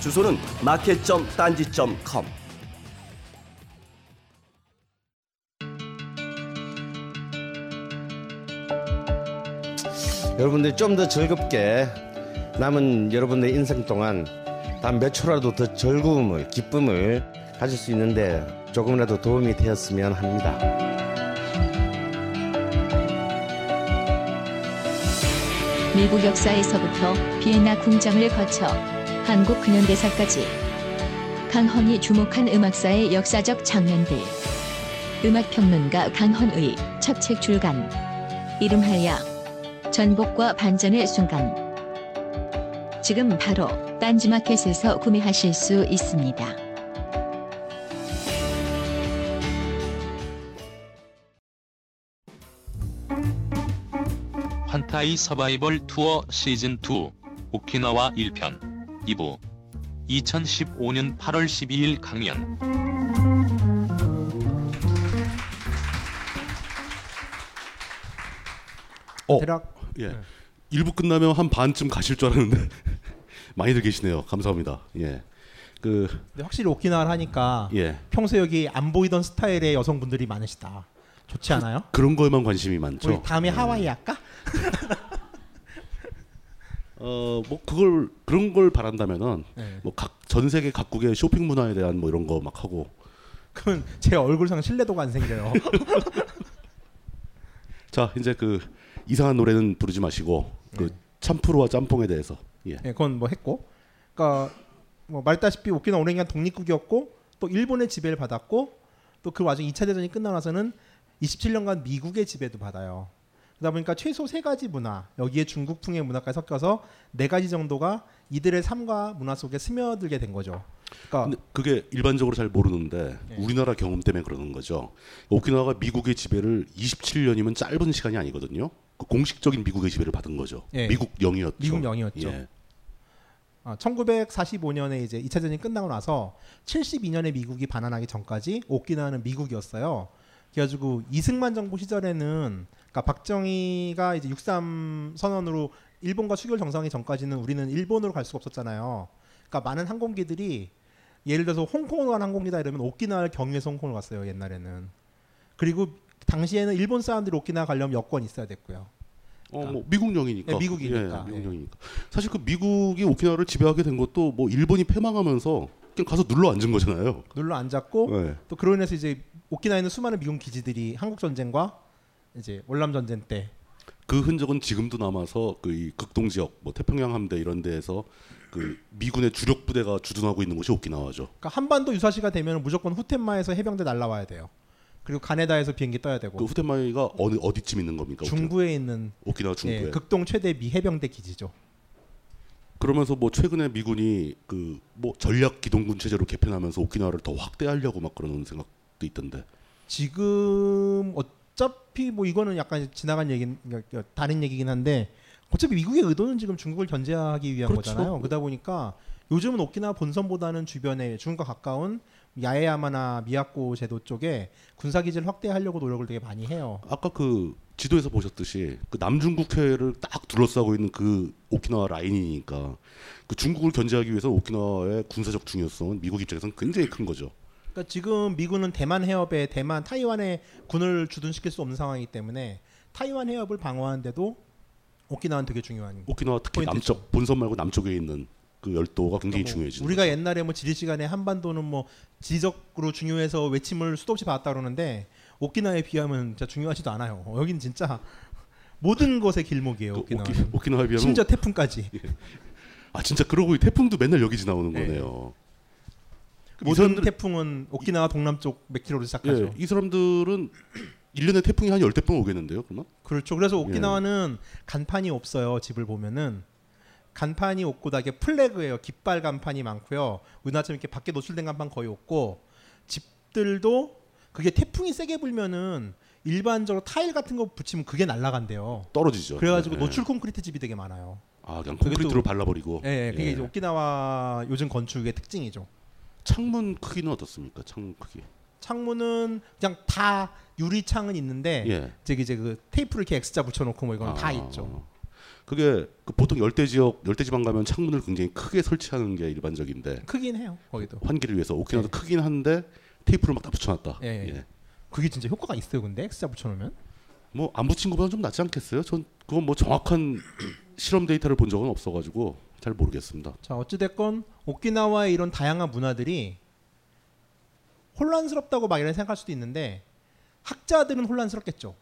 주소는 마켓.딴지.com. 여러분들이 좀더 즐겁게 남은 여러분의 인생 동안 단 몇 초라도 더 즐거움을 기쁨을 가질 수 있는데 조금이라도 도움이 되었으면 합니다. 미국 역사에서부터 비엔나 궁정을 거쳐 한국 근현대사까지. 강헌이 주목한 음악사의 역사적 장면들. 음악평론가 강헌의 첫 책 출간. 이름하여 전복과 반전의 순간. 지금 바로 딴지마켓에서 구매하실 수 있습니다. 환타이 서바이벌 투어 시즌 2 오키나와 1편 2부 2015년 8월 12일 강연 어, 대략 예. 네. 일부 끝나면 한 반쯤 가실 줄 알았는데 많이들 계시네요. 감사합니다. 예. 그 근데 확실히 오키나와를 하니까 예. 평소 여기 안 보이던 스타일의 여성분들이 많으시다. 좋지 않아요? 그 런 거에만 관심이 많죠. 우리 다음에 하와이 할까? 어, 뭐 그걸 그런 걸 바란다면은 네. 뭐각 전 세계 각국의 쇼핑 문화에 대한 뭐 이런 거 막 하고 그럼 제 얼굴상 신뢰도가 안 생겨요. 자, 이제 그 이상한 노래는 부르지 마시고 그 네. 참프로와 짬뽕에 대해서 예. 예, 그건 뭐 했고, 그러니까 뭐 말다시피 오키나와 오랜 기간 독립국이었고 또 일본의 지배를 받았고 또 그 와중 2차 대전이 끝나고 나서는 27년간 미국의 지배도 받아요. 그러다 보니까 최소 세 가지 문화 여기에 중국풍의 문화까지 섞여서 네 가지 정도가 이들의 삶과 문화 속에 스며들게 된 거죠. 그러니까 그게 일반적으로 잘 모르는데 네. 우리나라 경험 때문에 그러는 거죠. 오키나와가 미국의 지배를 27년이면 짧은 시간이 아니거든요. 그 공식적인 미국의 지배를 받은 거죠. 예. 미국 영이었죠. 미국 영이었죠. 예. 아, 1945년에 이제 2차 대전이 끝나고 나서 72년에 미국이 반환하기 전까지 오키나와는 미국이었어요. 그래가지고 이승만 정부 시절에는 그러니까 박정희가 이제 63 선언으로 일본과 수교 정상이 전까지는 우리는 일본으로 갈 수가 없었잖아요. 그러니까 많은 항공기들이 예를 들어서 홍콩으로 간 항공기다 이러면 오키나와를 경유해서 홍콩으로 갔어요 옛날에는. 그리고 당시에는 일본 사람들이 오키나와 가려면 여권이 있어야 됐고요. 어, 뭐 미국 영이니까. 네, 미국이니까. 예, 예. 미국 영이니까. 사실 그 미국이 오키나와를 지배하게 된 것도 뭐 일본이 패망하면서 그냥 가서 눌러 앉은 거잖아요. 눌러 앉았고 네. 또 그로 인해서 이제 오키나와에 있는 수많은 미군 기지들이 한국 전쟁과 이제 월남 전쟁 때 그 흔적은 지금도 남아서 그이 극동 지역, 뭐 태평양 함대 이런 데에서 그 미군의 주력 부대가 주둔하고 있는 곳이 오키나와죠. 그러니까 한반도 유사시가 되면 무조건 후텐마에서 해병대 날라와야 돼요. 그리고 가네다에서 비행기 떠야 되고 그 후텐마이가 어느 어디쯤 있는 겁니까? 중부에 있는 오키나와 중부에. 예, 극동 최대 미 해병대 기지죠. 그러면서 뭐 최근에 미군이 그 뭐 전략 기동군 체제로 개편하면서 오키나와를 더 확대하려고 막 그러는 생각도 있던데. 지금 어 차피 뭐 이거는 약간 지나간 얘기 다른 얘기긴 한데 어차피 미국의 의도는 지금 중국을 견제하기 위한 그렇죠. 거잖아요. 그러다 보니까 요즘은 오키나와 본선보다는 주변에 중국과 가까운 야에야마나 미야코 제도 쪽에 군사 기지를 확대하려고 노력을 되게 많이 해요. 아까 그 지도에서 보셨듯이 그 남중국해를 딱 둘러싸고 있는 그 오키나와 라인이니까 그 중국을 견제하기 위해서 오키나와의 군사적 중요성은 미국 입장에서는 굉장히 큰 거죠. 그러니까 지금 미군은 대만 해협에 대만 타이완에 군을 주둔시킬 수 없는 상황이기 때문에 타이완 해협을 방어하는데도 오키나와는 되게 중요한 오키나와 특히. 남쪽 본선 말고 남쪽에 있는 그 열도가 굉장히 뭐 중요해지죠. 우리가 옛날에 뭐 지리 시간에 한반도는 뭐 지적으로 중요해서 외침을 수도 없이 받았다 그러는데 오키나와에 비하면 진짜 중요하지도 않아요. 어, 여기는 진짜 모든 것의 길목이에요. 그 오키나와. 오키, 오키나와에 비하면 심지어 태풍까지. 아 진짜 그러고 태풍도 맨날 여기 지나오는 네. 거네요. 그 모든 이 사람들- 태풍은 오키나와 동남쪽 몇 킬로로 시작하죠. 예, 이 사람들은 1년에 태풍이 한 열대 번 오겠는데요, 그러면? 그렇죠. 그래서 예. 오키나와는 간판이 없어요. 집을 보면은 간판이 없고 다 이게 플래그예요. 깃발 간판이 많고요. 우리나라처럼 이렇게 밖에 노출된 간판 거의 없고 집들도 그게 태풍이 세게 불면은 일반적으로 타일 같은 거 붙이면 그게 날아간대요. 떨어지죠. 그래가지고 예. 노출 콘크리트 집이 되게 많아요. 아, 그냥 콘크리트로 또- 발라버리고. 예, 예, 그게 예. 이제 오키나와 요즘 건축의 특징이죠. 창문 크기는 어떻습니까? 창문 크기. 창문은 그냥 다 유리 창은 있는데 예. 저기 이제 그 테이프를 이렇게 X자 붙여놓고 뭐 이건 다 아, 있죠. 그게 그 보통 열대 지역, 열대 지방 가면 창문을 굉장히 크게 설치하는 게 일반적인데 크긴 해요. 거기도. 환기를 위해서 오키나와도 크긴 한데 테이프를 막 다 붙여놨다. 예, 예. 그게 진짜 효과가 있어요. 근데 X자 붙여놓으면 뭐 안 붙인 것보다 좀 낫지 않겠어요? 전 그건 뭐 정확한 실험 데이터를 본 적은 없어가지고 잘 모르겠습니다. 자 어찌됐건 오키나와의 이런 다양한 문화들이 혼란스럽다고 막 이런 생각할 수도 있는데 학자들은 혼란스럽겠죠.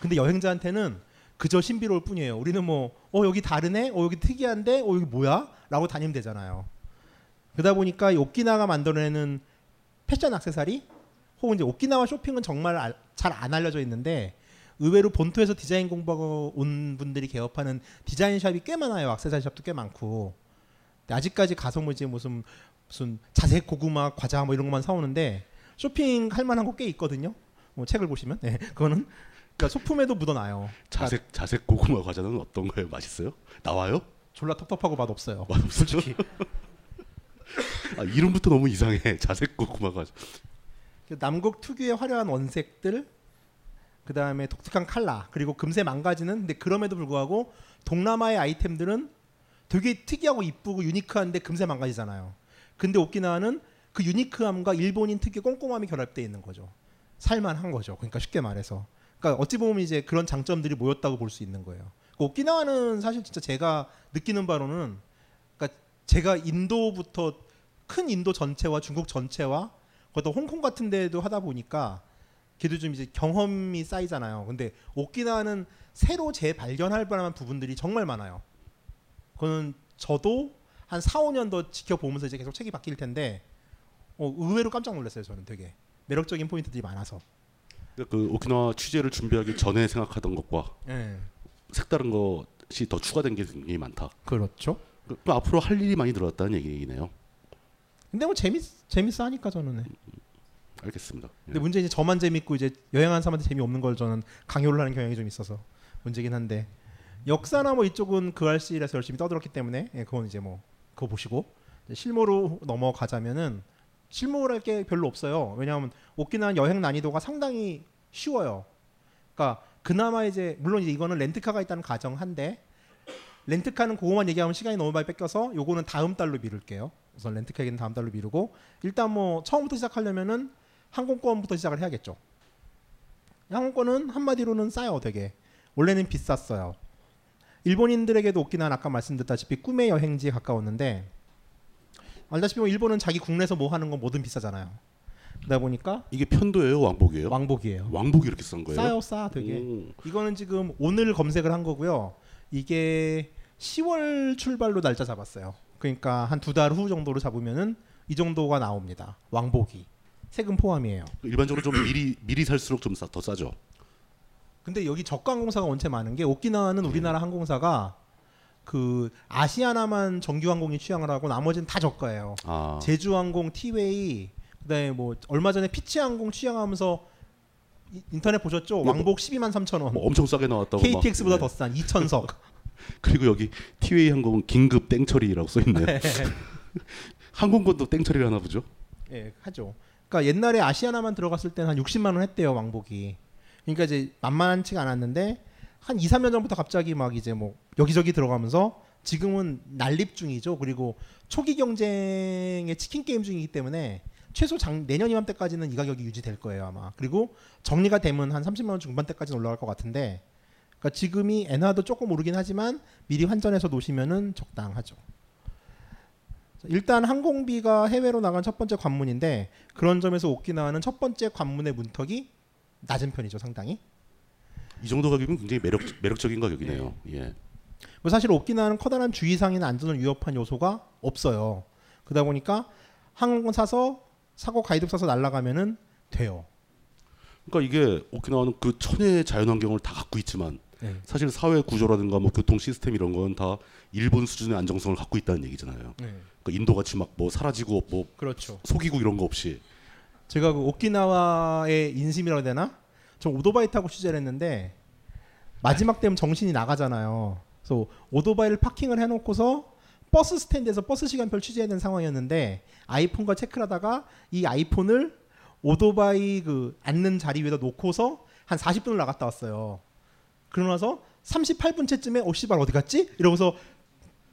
근데 여행자한테는 그저 신비로울 뿐이에요. 우리는 뭐 어 여기 다르네, 어 여기 특이한데, 어 여기 뭐야?라고 다니면 되잖아요. 그러다 보니까 이 오키나와가 만들어내는 패션 액세서리 혹은 이제 오키나와 쇼핑은 정말 잘 안 알려져 있는데 의외로 본토에서 디자인 공부하고 온 분들이 개업하는 디자인 샵이 꽤 많아요. 액세서리 샵도 꽤 많고. 아직까지 가서 뭐 이제 무슨 무슨 자색 고구마 과자 뭐 이런 것만 사오는데 쇼핑 할 만한 거 꽤 있거든요. 뭐 책을 보시면 네, 그거는 그러니까 소품에도 묻어나요. 자색 자색 고구마 과자는 어떤 거예요? 맛있어요? 나와요? 졸라 텁텁하고 맛 없어요. 맛 없죠? 아, 이름부터 너무 이상해. 자색 고구마 과자. 그 남극 특유의 화려한 원색들 그 다음에 독특한 칼라 그리고 금세 망가지는 근데 그럼에도 불구하고 동남아의 아이템들은 되게 특이하고 이쁘고 유니크한데 금세 망가지잖아요. 근데 오키나와는 그 유니크함과 일본인 특유의 꼼꼼함이 결합되어 있는 거죠. 살만한 거죠. 그러니까 쉽게 말해서. 그러니까 어찌 보면 이제 그런 장점들이 모였다고 볼 수 있는 거예요. 그 오키나와는 사실 진짜 제가 느끼는 바로는 그러니까 제가 인도부터 큰 인도 전체와 중국 전체와 그것도 홍콩 같은 데도 하다 보니까 걔도 좀 이제 경험이 쌓이잖아요. 근데 오키나와는 새로 재발견할 만한 부분들이 정말 많아요. 그거는 저도 한 4, 5년 더 지켜보면서 이제 계속 책이 바뀔 텐데 어, 의외로 깜짝 놀랐어요. 저는 되게 매력적인 포인트들이 많아서. 그 오키나와 취재를 준비하기 전에 생각하던 것과 예. 색다른 것이 더 추가된 게 굉장히 많다. 그렇죠. 그, 그 앞으로 할 일이 많이 늘었다는 얘기네요. 근데 뭐 재밌 재밌어 하니까 저는. 네. 알겠습니다. 근데 문제 이제 저만 재밌고 이제 여행하는 사람한테 재미없는 걸 저는 강요를 하는 경향이 좀 있어서 문제긴 한데 역사나 뭐 이쪽은 그 RC라서 열심히 떠들었기 때문에 예, 그건 이제 뭐 그거 보시고 실무로 넘어가자면은 실무를 할게 별로 없어요. 왜냐하면 오키나와 여행 난이도가 상당히 쉬워요. 그러니까 그나마 이제 물론 이제 이거는 렌트카가 있다는 가정한데 렌트카는 그거만 얘기하면 시간이 너무 많이 뺏겨서 요거는 다음 달로 미룰게요. 우선 렌트카 얘기는 다음 달로 미루고 일단 뭐 처음부터 시작하려면은 항공권부터 시작을 해야겠죠. 항공권은 한마디로는 싸요, 되게. 원래는 비쌌어요. 일본인들에게도 오키나와는 아까 말씀드렸다시피 꿈의 여행지에 가까웠는데 알다시피 뭐 일본은 자기 국내에서 뭐 하는 건 뭐든 비싸잖아요. 그러다 보니까 이게 편도예요, 왕복이에요? 왕복이에요. 왕복이 이렇게 싼 거예요? 싸요, 싸 되게. 오. 이거는 지금 오늘 검색을 한 거고요. 이게 10월 출발로 날짜 잡았어요. 그러니까 한 두 달 후 정도로 잡으면은 이 정도가 나옵니다. 왕복이 세금 포함이에요. 일반적으로 좀 미리 미리 살수록 좀 더 싸죠. 근데 여기 저가 항공사가 원체 많은 게 오키나와는 우리나라 항공사가 그 아시아나만 정규 항공이 취향을 하고 나머지는 다 저가예요. 아. 제주항공, 티웨이, 그다음에 뭐 얼마 전에 피치항공 취향하면서 이- 인터넷 보셨죠? 뭐, 왕복 12만 3천 원. 뭐 엄청 싸게 나왔다고 막. KTX보다 네. 더 싼 2천석. 그리고 여기 티웨이 항공은 긴급 땡처리라고 써 있네요. 네. 항공권도 땡처리를 하나 보죠. 예, 하죠. 그러니까 옛날에 아시아나만 들어갔을 때는 한 60만 원 했대요 왕복이. 그러니까 이제 만만치가 않았는데 한 2, 3년 전부터 갑자기 막 이제 뭐 여기저기 들어가면서 지금은 난립 중이죠. 그리고 초기 경쟁의 치킨 게임 중이기 때문에 최소 장, 내년 이맘때까지는 이 가격이 유지될 거예요 아마. 그리고 정리가 되면 한 30만 원 중반대까지는 올라갈 것 같은데. 그러니까 지금이 엔화도 조금 오르긴 하지만 미리 환전해서 놓으시면은 적당하죠. 일단 항공비가 해외로 나간 첫 번째 관문인데 그런 점에서 오키나와는 첫 번째 관문의 문턱이 낮은 편이죠 상당히. 이 정도 가격은 굉장히 매력 매력적인 가격이네요. 예. 뭐 사실 오키나와는 커다란 주의상이나 안전을 위협한 요소가 없어요. 그러다 보니까 항공권 사서 사고 가이드 사서 날아가면은 돼요. 그러니까 이게 오키나와는 그 천혜의 자연환경을 다 갖고 있지만 네. 사실 사회 구조라든가 뭐 교통 시스템 이런 건 다 일본 수준의 안정성을 갖고 있다는 얘기잖아요. 네. 그러니까 인도 같이 막 뭐 사라지고 뭐 그렇죠. 속이고 이런 거 없이 제가 그 오키나와의 인심이라고 해야 되나? 저 오토바이 타고 취재를 했는데 마지막 되면 정신이 나가잖아요. 그래서 오토바이를 파킹을 해놓고서 bus stand에서 버스 시간표를 취재해야 되는 상황이었는데 아이폰과 체크를 하다가 이 아이폰을 오토바이 그 앉는 자리 위에다 놓고서 한 40분을 나갔다 왔어요. 그러고 나서 38분째쯤에 어 씨발 어디 갔지? 이러고서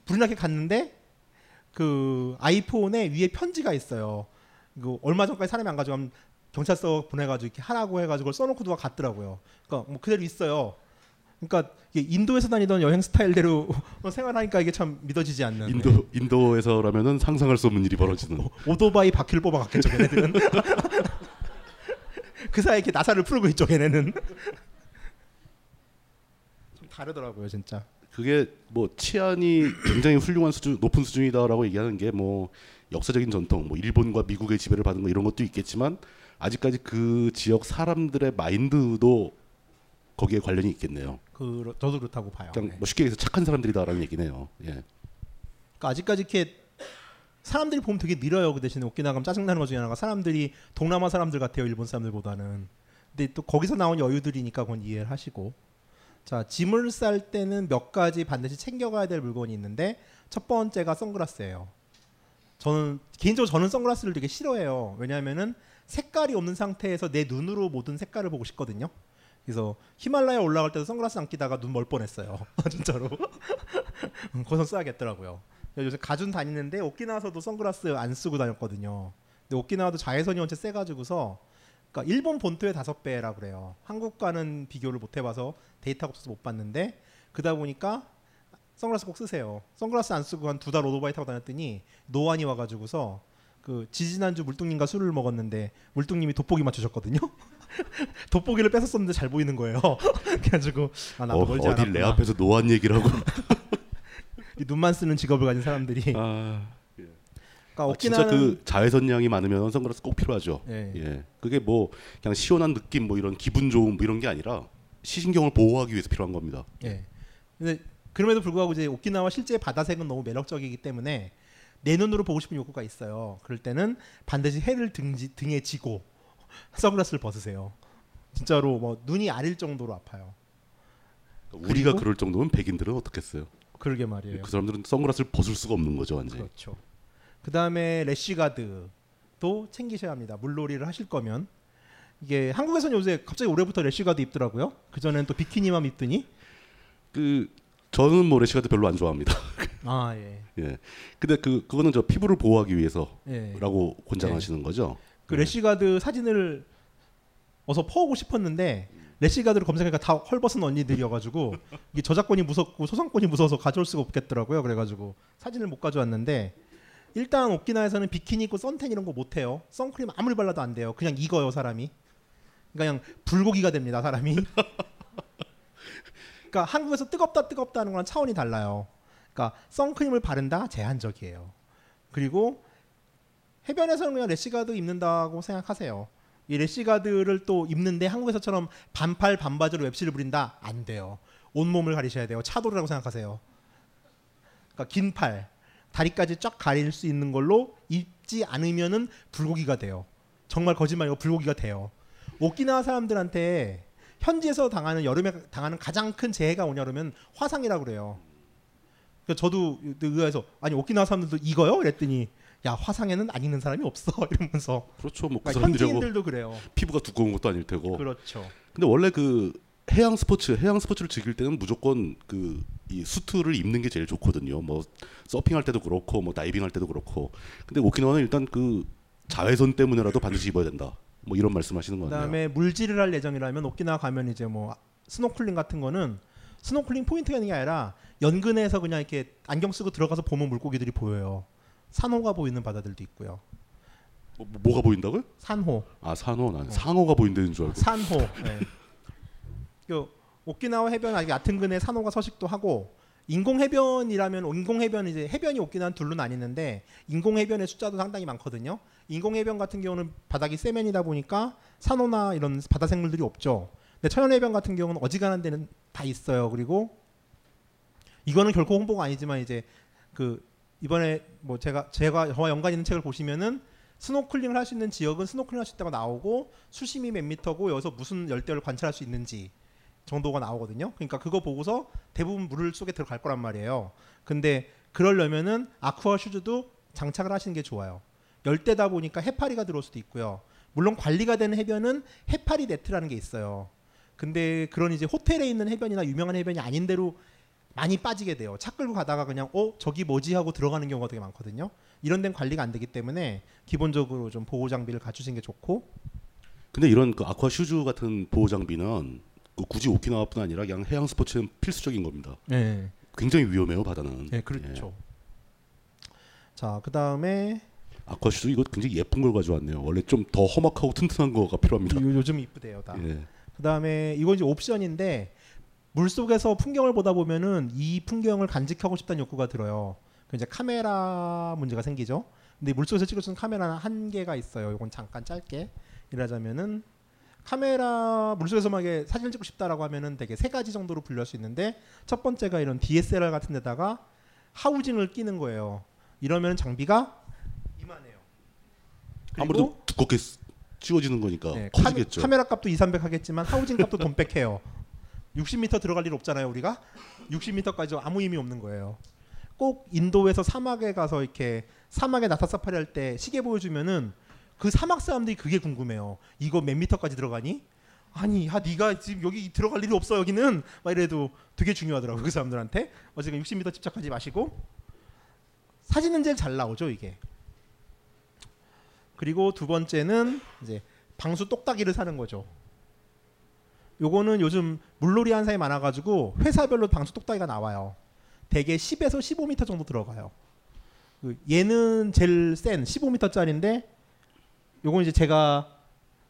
불이 나게 갔는데 그 아이폰에 위에 편지가 있어요. 그 얼마 전까지 사람이 안 가져가면 경찰서 보내가지고 이렇게 하라고 해가지고 써놓고 누가 갔더라고요. 그러니까 뭐 그대로 있어요. 그러니까 이게 인도에서 다니던 여행 스타일대로 생활하니까 이게 참 믿어지지 않는. 인도 인도에서라면은 상상할 수 없는 일이 벌어지는. 오토바이 바퀴를 뽑아갔겠죠, 걔네들은. 그 사이에 이렇게 나사를 풀고 있죠, 걔네는. 좀 다르더라고요, 진짜. 그게 뭐 치안이 굉장히 훌륭한 수준 높은 수준이다라고 얘기하는 게 뭐 역사적인 전통 뭐 일본과 미국의 지배를 받은 거 이런 것도 있겠지만 아직까지 그 지역 사람들의 마인드도 거기에 관련이 있겠네요. 그 저도 그렇다고 봐요. 그냥 네. 뭐 쉽게 얘기해서 착한 사람들이다라는 얘기네요. 예. 그러니까 아직까지 이렇게 사람들이 보면 되게 느려요. 그 대신에 오키나와 가면 짜증나는 것 중에 하나가 사람들이 동남아 사람들 같아요. 일본 사람들보다는. 근데 또 거기서 나온 여유들이니까 그건 이해를 하시고. 자, 짐을 쌀 때는 몇 가지 반드시 챙겨가야 될 물건이 있는데 첫 번째가 선글라스예요. 저는 개인적으로 저는 선글라스를 되게 싫어해요. 왜냐하면은 색깔이 없는 상태에서 내 눈으로 모든 색깔을 보고 싶거든요. 그래서 히말라야 올라갈 때도 선글라스 안 끼다가 눈 멀 뻔했어요. 진짜로. 거기서 써야겠더라고요. 요새 가준 다니는데 오키나와서도 선글라스 안 쓰고 다녔거든요. 근데 오키나와도 자외선이 원체 세가지고서 그러니까 일본 본토의 다섯 배라 그래요. 한국과는 비교를 못 해봐서 데이터가 없어서 못 봤는데 그러다 보니까 선글라스 꼭 쓰세요. 선글라스 안 쓰고 한 두 달 오토바이 타고 다녔더니 노안이 와가지고서 그 지지난주 물뚱님과 술을 먹었는데 물뚱님이 돋보기 맞추셨거든요. 돋보기를 뺏었었는데 잘 보이는 거예요. 그래가지고 아 나도 어, 멀지 어딜 내. 앞에서 노안 얘기를 하고 이 눈만 쓰는 직업을 가진 사람들이. 아, 그러니까 아, 진짜 그 자외선량이 많으면 선글라스 꼭 필요하죠. 예. 예. 그게 뭐 그냥 시원한 느낌 뭐 이런 기분 좋음 뭐 이런 게 아니라 시신경을 보호하기 위해서 필요한 겁니다. 예. 근데 그럼에도 불구하고 이제 오키나와 실제 바다색은 너무 매력적이기 때문에 내 눈으로 보고 싶은 욕구가 있어요. 그럴 때는 반드시 해를 등지, 등에 지고 선글라스를 벗으세요. 진짜로 뭐 눈이 아릴 정도로 아파요. 우리가 그리고- 그럴 정도면 백인들은 어떻겠어요? 그러게 말이에요. 그 사람들은 선글라스를 벗을 수가 없는 거죠, 완전히. 그렇죠. 그 다음에 래쉬가드도 챙기셔야 합니다. 물놀이를 하실 거면 이게 한국에서는 요새 갑자기 올해부터 래쉬가드 입더라고요. 그 전엔 또 비키니만 입더니 그 저는 뭐 래시가드 별로 안 좋아합니다. 아 예. 예. 근데 그 그거는 저 피부를 보호하기 위해서라고 예. 권장하시는 거죠. 그 래쉬가드 사진을 어서 퍼오고 싶었는데 래쉬가드를 검색하니까 다 헐벗은 언니들이어가지고 이게 저작권이 무섭고 소상권이 무서워서 가져올 수가 없겠더라고요. 그래가지고 사진을 못 가져왔는데 일단 오키나와에서는 비키니 입고 선텐 이런 거 못 해요. 선크림 아무리 발라도 안 돼요. 그냥 익어요 사람이. 그냥 불고기가 됩니다 사람이. 그러니까 한국에서 뜨겁다 뜨겁다 하는 거랑 차원이 달라요. 그러니까 선크림을 바른다 제한적이에요. 그리고 해변에서는 그냥 래시가드 입는다고 생각하세요. 이 래시가드를 또 입는데 한국에서처럼 반팔 반바지로 웹시를 부린다 안 돼요. 온 몸을 가리셔야 돼요. 차도라고 생각하세요. 그러니까 긴 팔, 다리까지 쫙 가릴 수 있는 걸로 입지 않으면은 불고기가 돼요. 정말 거짓말이고 불고기가 돼요. 오키나와 사람들한테 현지에서 당하는 여름에 당하는 가장 큰 재해가 뭐냐 그러면 화상이라고 그래요. 그래서 저도 의아해서 아니 오키나와 사람들도 익어요? 그랬더니 야 화상에는 안 익는 사람이 없어 이러면서 그렇죠. 뭐그 그러니까 사람들하고 현지인들도 그래요. 피부가 두꺼운 것도 아닐 테고. 그렇죠. 근데 원래 그 해양 스포츠, 해양 스포츠를 즐길 때는 무조건 그 이 수트를 입는 게 제일 좋거든요. 뭐 서핑할 때도 그렇고, 뭐 다이빙할 때도 그렇고. 근데 오키나와는 일단 그 자외선 때문에라도 반드시 입어야 된다. 뭐 이런 말씀하시는 거네요. 그다음에 물질을 할 예정이라면 오키나와 가면 이제 뭐 스노클링 같은 거는 스노클링 포인트가 있는 게 아니라 연근에서 그냥 이렇게 안경 쓰고 들어가서 보면 물고기들이 보여요. 산호가 보이는 바다들도 있고요. 뭐, 뭐가 보인다고요? 산호. 아 산호, 난 어. 상어가 보인다는 줄 알고. 산호. 네. 그 오키나와 해변 아직 얕은 근에 산호가 서식도 하고 인공 해변이라면 인공 해변 이제 해변이 오키나와는 둘로 나뉘는데 인공 해변의 숫자도 상당히 많거든요. 인공 해변 같은 경우는 바닥이 세면이다 보니까 산호나 이런 바다 생물들이 없죠. 근데 천연 해변 같은 경우는 어지간한 데는 다 있어요. 그리고 이거는 결코 홍보가 아니지만 이제 그 이번에 뭐 제가 제가 저와 연관 있는 책을 보시면은 스노클링을 할 수 있는 지역은 스노클링 할 수 있다고 나오고 수심이 몇 미터고 여기서 무슨 열대어를 관찰할 수 있는지 정도가 나오거든요. 그러니까 그거 보고서 대부분 물 속에 들어갈 거란 말이에요. 근데 그러려면은 아쿠아 슈즈도 장착을 하시는 게 좋아요. 열대다 보니까 해파리가 들어올 수도 있고요. 물론 관리가 되는 해변은 해파리 네트라는 게 있어요. 근데 그런 이제 호텔에 있는 해변이나 유명한 해변이 아닌 데로 많이 빠지게 돼요. 차 끌고 가다가 그냥 어 저기 뭐지 하고 들어가는 경우가 되게 많거든요. 이런 데는 관리가 안 되기 때문에 기본적으로 좀 보호 장비를 갖추시는 게 좋고 근데 이런 그 아쿠아 슈즈 같은 보호 장비는 그 굳이 오키나와뿐 아니라 그냥 해양 스포츠는 필수적인 겁니다. 네. 굉장히 위험해요 바다는. 네, 그렇죠. 자, 그 다음에 아쿠아 슈즈 이거 굉장히 예쁜 걸 가져왔네요. 원래 좀 더 험악하고 튼튼한 거가 필요합니다. 요, 요즘 이쁘대요, 다. 예. 그다음에 이건 이제 옵션인데 물 속에서 풍경을 보다 보면은 이 풍경을 간직하고 싶다는 욕구가 들어요. 그 이제 카메라 문제가 생기죠. 근데 물 속에서 찍을 수 있는 카메라는 한계가 있어요. 이건 잠깐 짧게 말하자면은 카메라 물속에서 막에 사진을 찍고 싶다라고 하면은 되게 세 가지 정도로 분류할 수 있는데 첫 번째가 이런 DSLR 같은 데다가 하우징을 끼는 거예요. 이러면 장비가 이만해요. 아무래도 두껍게 쓰- 찍어지는 거니까 네, 커지겠죠. 카, 메라 값도 2, 300 하겠지만 하우징 값도 돈 빽해요. 60m 들어갈 일 없잖아요, 우리가. 60m까지 아무 의미 없는 거예요. 꼭 인도에서 사막에 가서 이렇게 사막에 나타 사파리 할 때 시계 보여주면은 그 사막 사람들이 그게 궁금해요. 이거 몇 미터까지 들어가니? 아니, 야 네가 지금 여기 들어갈 일이 없어 여기는 막 이래도 되게 중요하더라고 그 사람들한테. 어쨌든 60m 집착하지 마시고 사진은 제일 잘 나오죠 이게. 그리고 두 번째는 이제 방수 똑딱이를 사는 거죠. 요거는 요즘 물놀이 하는 사람이 많아가지고 회사별로 방수 똑딱이가 나와요. 대개 10에서 15m 정도 들어가요. 그 얘는 제일 센 15m짜리인데 요건 이제 제가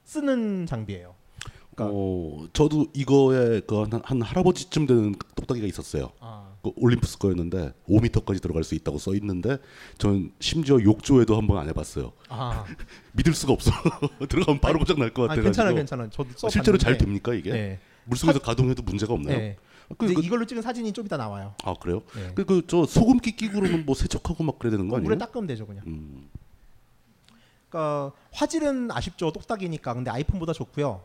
쓰는 장비예요. 그러니까 어, 저도 이거에 그한 한 할아버지쯤 되는 똑딱이가 있었어요. 아. 그 올림푸스 거였는데 5m까지 들어갈 수 있다고 써 있는데 전 심지어 욕조에도 한번 안 해봤어요. 아. 믿을 수가 없어. 들어가면 바로 고장 날것 아, 같아가지고. 괜찮아요, 괜찮아요. 저도 써 실제로 잘. 됩니까 이게? 네. 물속에서 사- 가동해도 문제가 없나요? 네. 그- 그- 이걸로 찍은 사진이 좀 이따 나와요. 아 그래요? 네. 그그저 소금기 끼고 그러면 뭐 세척하고 막 그래야 되는 거 아니에요? 물에 닦으면 되죠, 그냥. 음. 그러니까 화질은 아쉽죠. 똑딱이니까. 근데 아이폰보다 좋고요.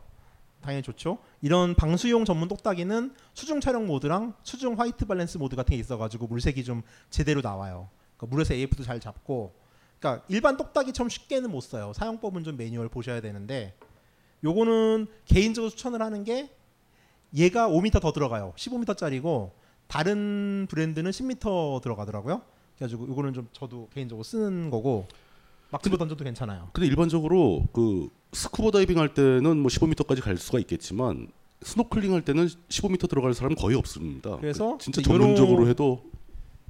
당연히 좋죠. 이런 방수용 전문 똑딱이는 수중 촬영 모드랑 수중 화이트 밸런스 모드 같은 게 있어가지고 물색이 좀 제대로 나와요. 그러니까 물에서 AF도 잘 잡고. 그러니까 일반 똑딱이처럼 쉽게는 못 써요. 사용법은 좀 매뉴얼 보셔야 되는데 요거는 개인적으로 추천을 하는 게 얘가 5m 더 들어가요. 15m짜리고 다른 브랜드는 10m 들어가더라고요. 그래가지고 요거는 좀 저도 개인적으로 쓰는 거고 막 집어 던져도 괜찮아요. 근데 일반적으로 그 스쿠버 다이빙 할 때는 뭐 15m까지 갈 수가 있겠지만 스노클링 할 때는 15m 들어갈 사람 은 거의 없습니다. 그래서 그 진짜 전문적으로 해도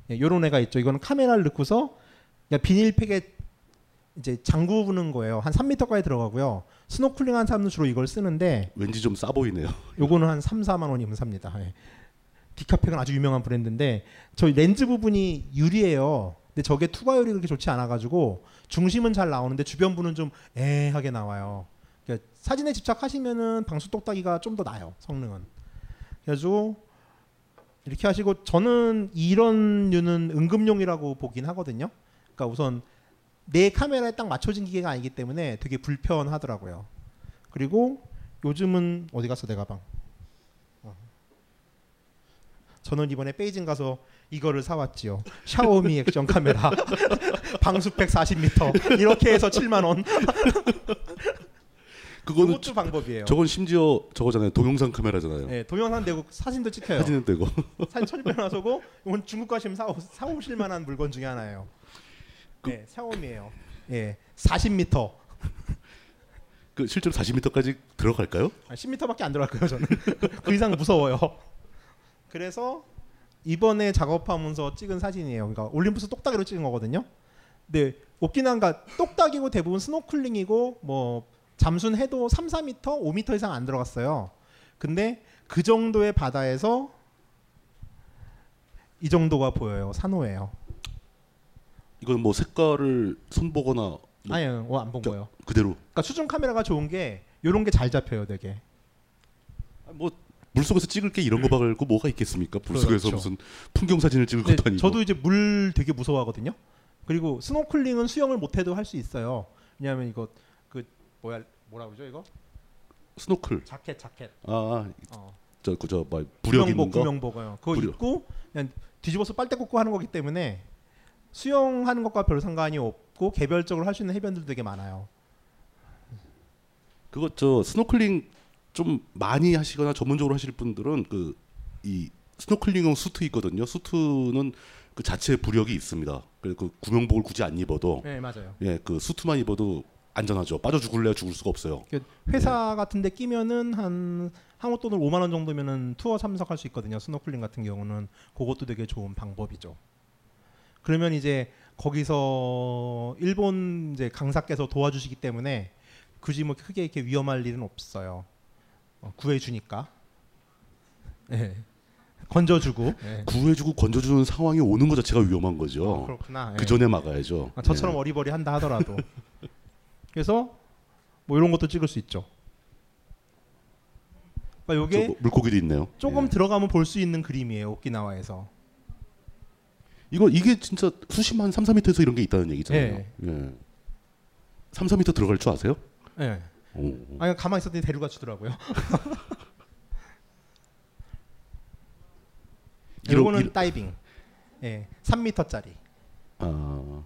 예, 요런 애가 있죠. 이거는 카메라를 넣고서 그냥 비닐팩에 이제 잠그는 거예요. 한 3m까지 들어가고요. 스노클링 한 사람은 주로 이걸 쓰는데 왠지 좀 싸 보이네요. 요거는 한 3, 4만 원이면 삽니다. 예. 디카팩은 아주 유명한 브랜드인데 저 렌즈 부분이 유리예요. 근데 저게 투과율이 그렇게 좋지 않아 가지고 중심은 잘 나오는데 주변부는 좀 애하게 나와요. 그러니까 사진에 집착하시면은 방수 똑딱이가 좀 더 나요. 성능은. 그래가지고 이렇게 하시고 저는 이런 류는 응급용이라고 보긴 하거든요. 그러니까 우선 내 카메라에 딱 맞춰진 기계가 아니기 때문에 되게 불편하더라고요. 그리고 요즘은 어디 갔어 내 가방? 어. 저는 이번에 베이징 가서 이거를 사왔지요. 샤오미 액션 카메라 방수팩 40m 이렇게 해서 7만 원. 그거는 그것도 방법이에요. 저건 심지어 저거잖아요. 동영상 카메라잖아요. 네, 동영상 되고 사진도 찍혀요. 사진은 되고. 사진 1,600원 하소고 이건 중국 가시면 사, 사오실 만한 물건 중에 하나예요. 그 네, 샤오미예요. 예, 40m. 그 실제로 40m까지 들어갈까요? 아, 10m밖에 안 들어갈 거예요 저는. 그 이상 무서워요. 그래서 이번에 작업하면서 찍은 사진이에요. 그러니까 올림푸스 똑딱이로 찍은 거거든요. 근데 오키나가 똑딱이고 대부분 스노클링이고 뭐 잠수해도 3, 4m, 5m 이상 안 들어갔어요. 근데 그 정도의 바다에서 이 정도가 보여요. 산호예요. 이건 뭐 색깔을 손보거나 뭐 아니요, 어, 안본 저- 거예요. 그대로 그러니까 수중 카메라가 좋은 게 이런 게 잘 잡혀요, 되게. 뭐 물속에서 찍을 게 이런 거 말고 뭐가 있겠습니까? 물속에서 그렇죠. 무슨 풍경 사진을 찍을 것도 아니고. 저도 이제 물 되게 무서워하거든요. 그리고 스노클링은 수영을 못해도 할 수 있어요. 왜냐하면 이거 그 뭐야 뭐라 그러죠 이거? 스노클. 자켓 자켓. 아, 어. 저 그저 뭐 부력 있는 거. 구명복요. 그거 부력. 입고 그냥 뒤집어서 빨대 꽂고 하는 거기 때문에 수영하는 것과 별 상관이 없고 개별적으로 할 수 있는 해변들도 되게 많아요. 그거 저 스노클링 좀 많이 하시거나 전문적으로 하실 분들은 그 이 스노클링용 수트 있거든요. 수트는 그 자체 부력이 있습니다. 그래서 그 구명복을 굳이 안 입어도 네 맞아요. 예, 그 수트만 입어도 안전하죠. 빠져 죽을래야 죽을 수가 없어요. 그 회사 같은데 끼면은 한 한국 돈으로 5만 원 정도면은 투어 참석할 수 있거든요. 스노클링 같은 경우는 그것도 되게 좋은 방법이죠. 그러면 이제 거기서 일본 이제 강사께서 도와주시기 때문에 굳이 뭐 크게 이렇게 위험할 일은 없어요. 어, 구해주니까. 예. 건져주고. 예. 구해주고 건져주는 상황이 오는 것 자체가 위험한 거죠. 어, 그렇구나. 그 예. 전에 막아야죠. 아, 저처럼 예. 어리버리 한다 하더라도. 그래서 뭐 이런 것도 찍을 수 있죠. 그러니까 저 요게 뭐 물고기도 있네요. 조금 예. 들어가면 볼 수 있는 그림이에요. 오키나와에서. 이거 이게 진짜 수심한 3, 4m에서 이런 게 있다는 얘기잖아요. 예. 예. 3, 4m 들어갈 줄 아세요? 예. 오. 아니 가만히 있었더니 데려가 주더라고요. 이거는 이런- 다이빙. 예. 3m짜리. 아.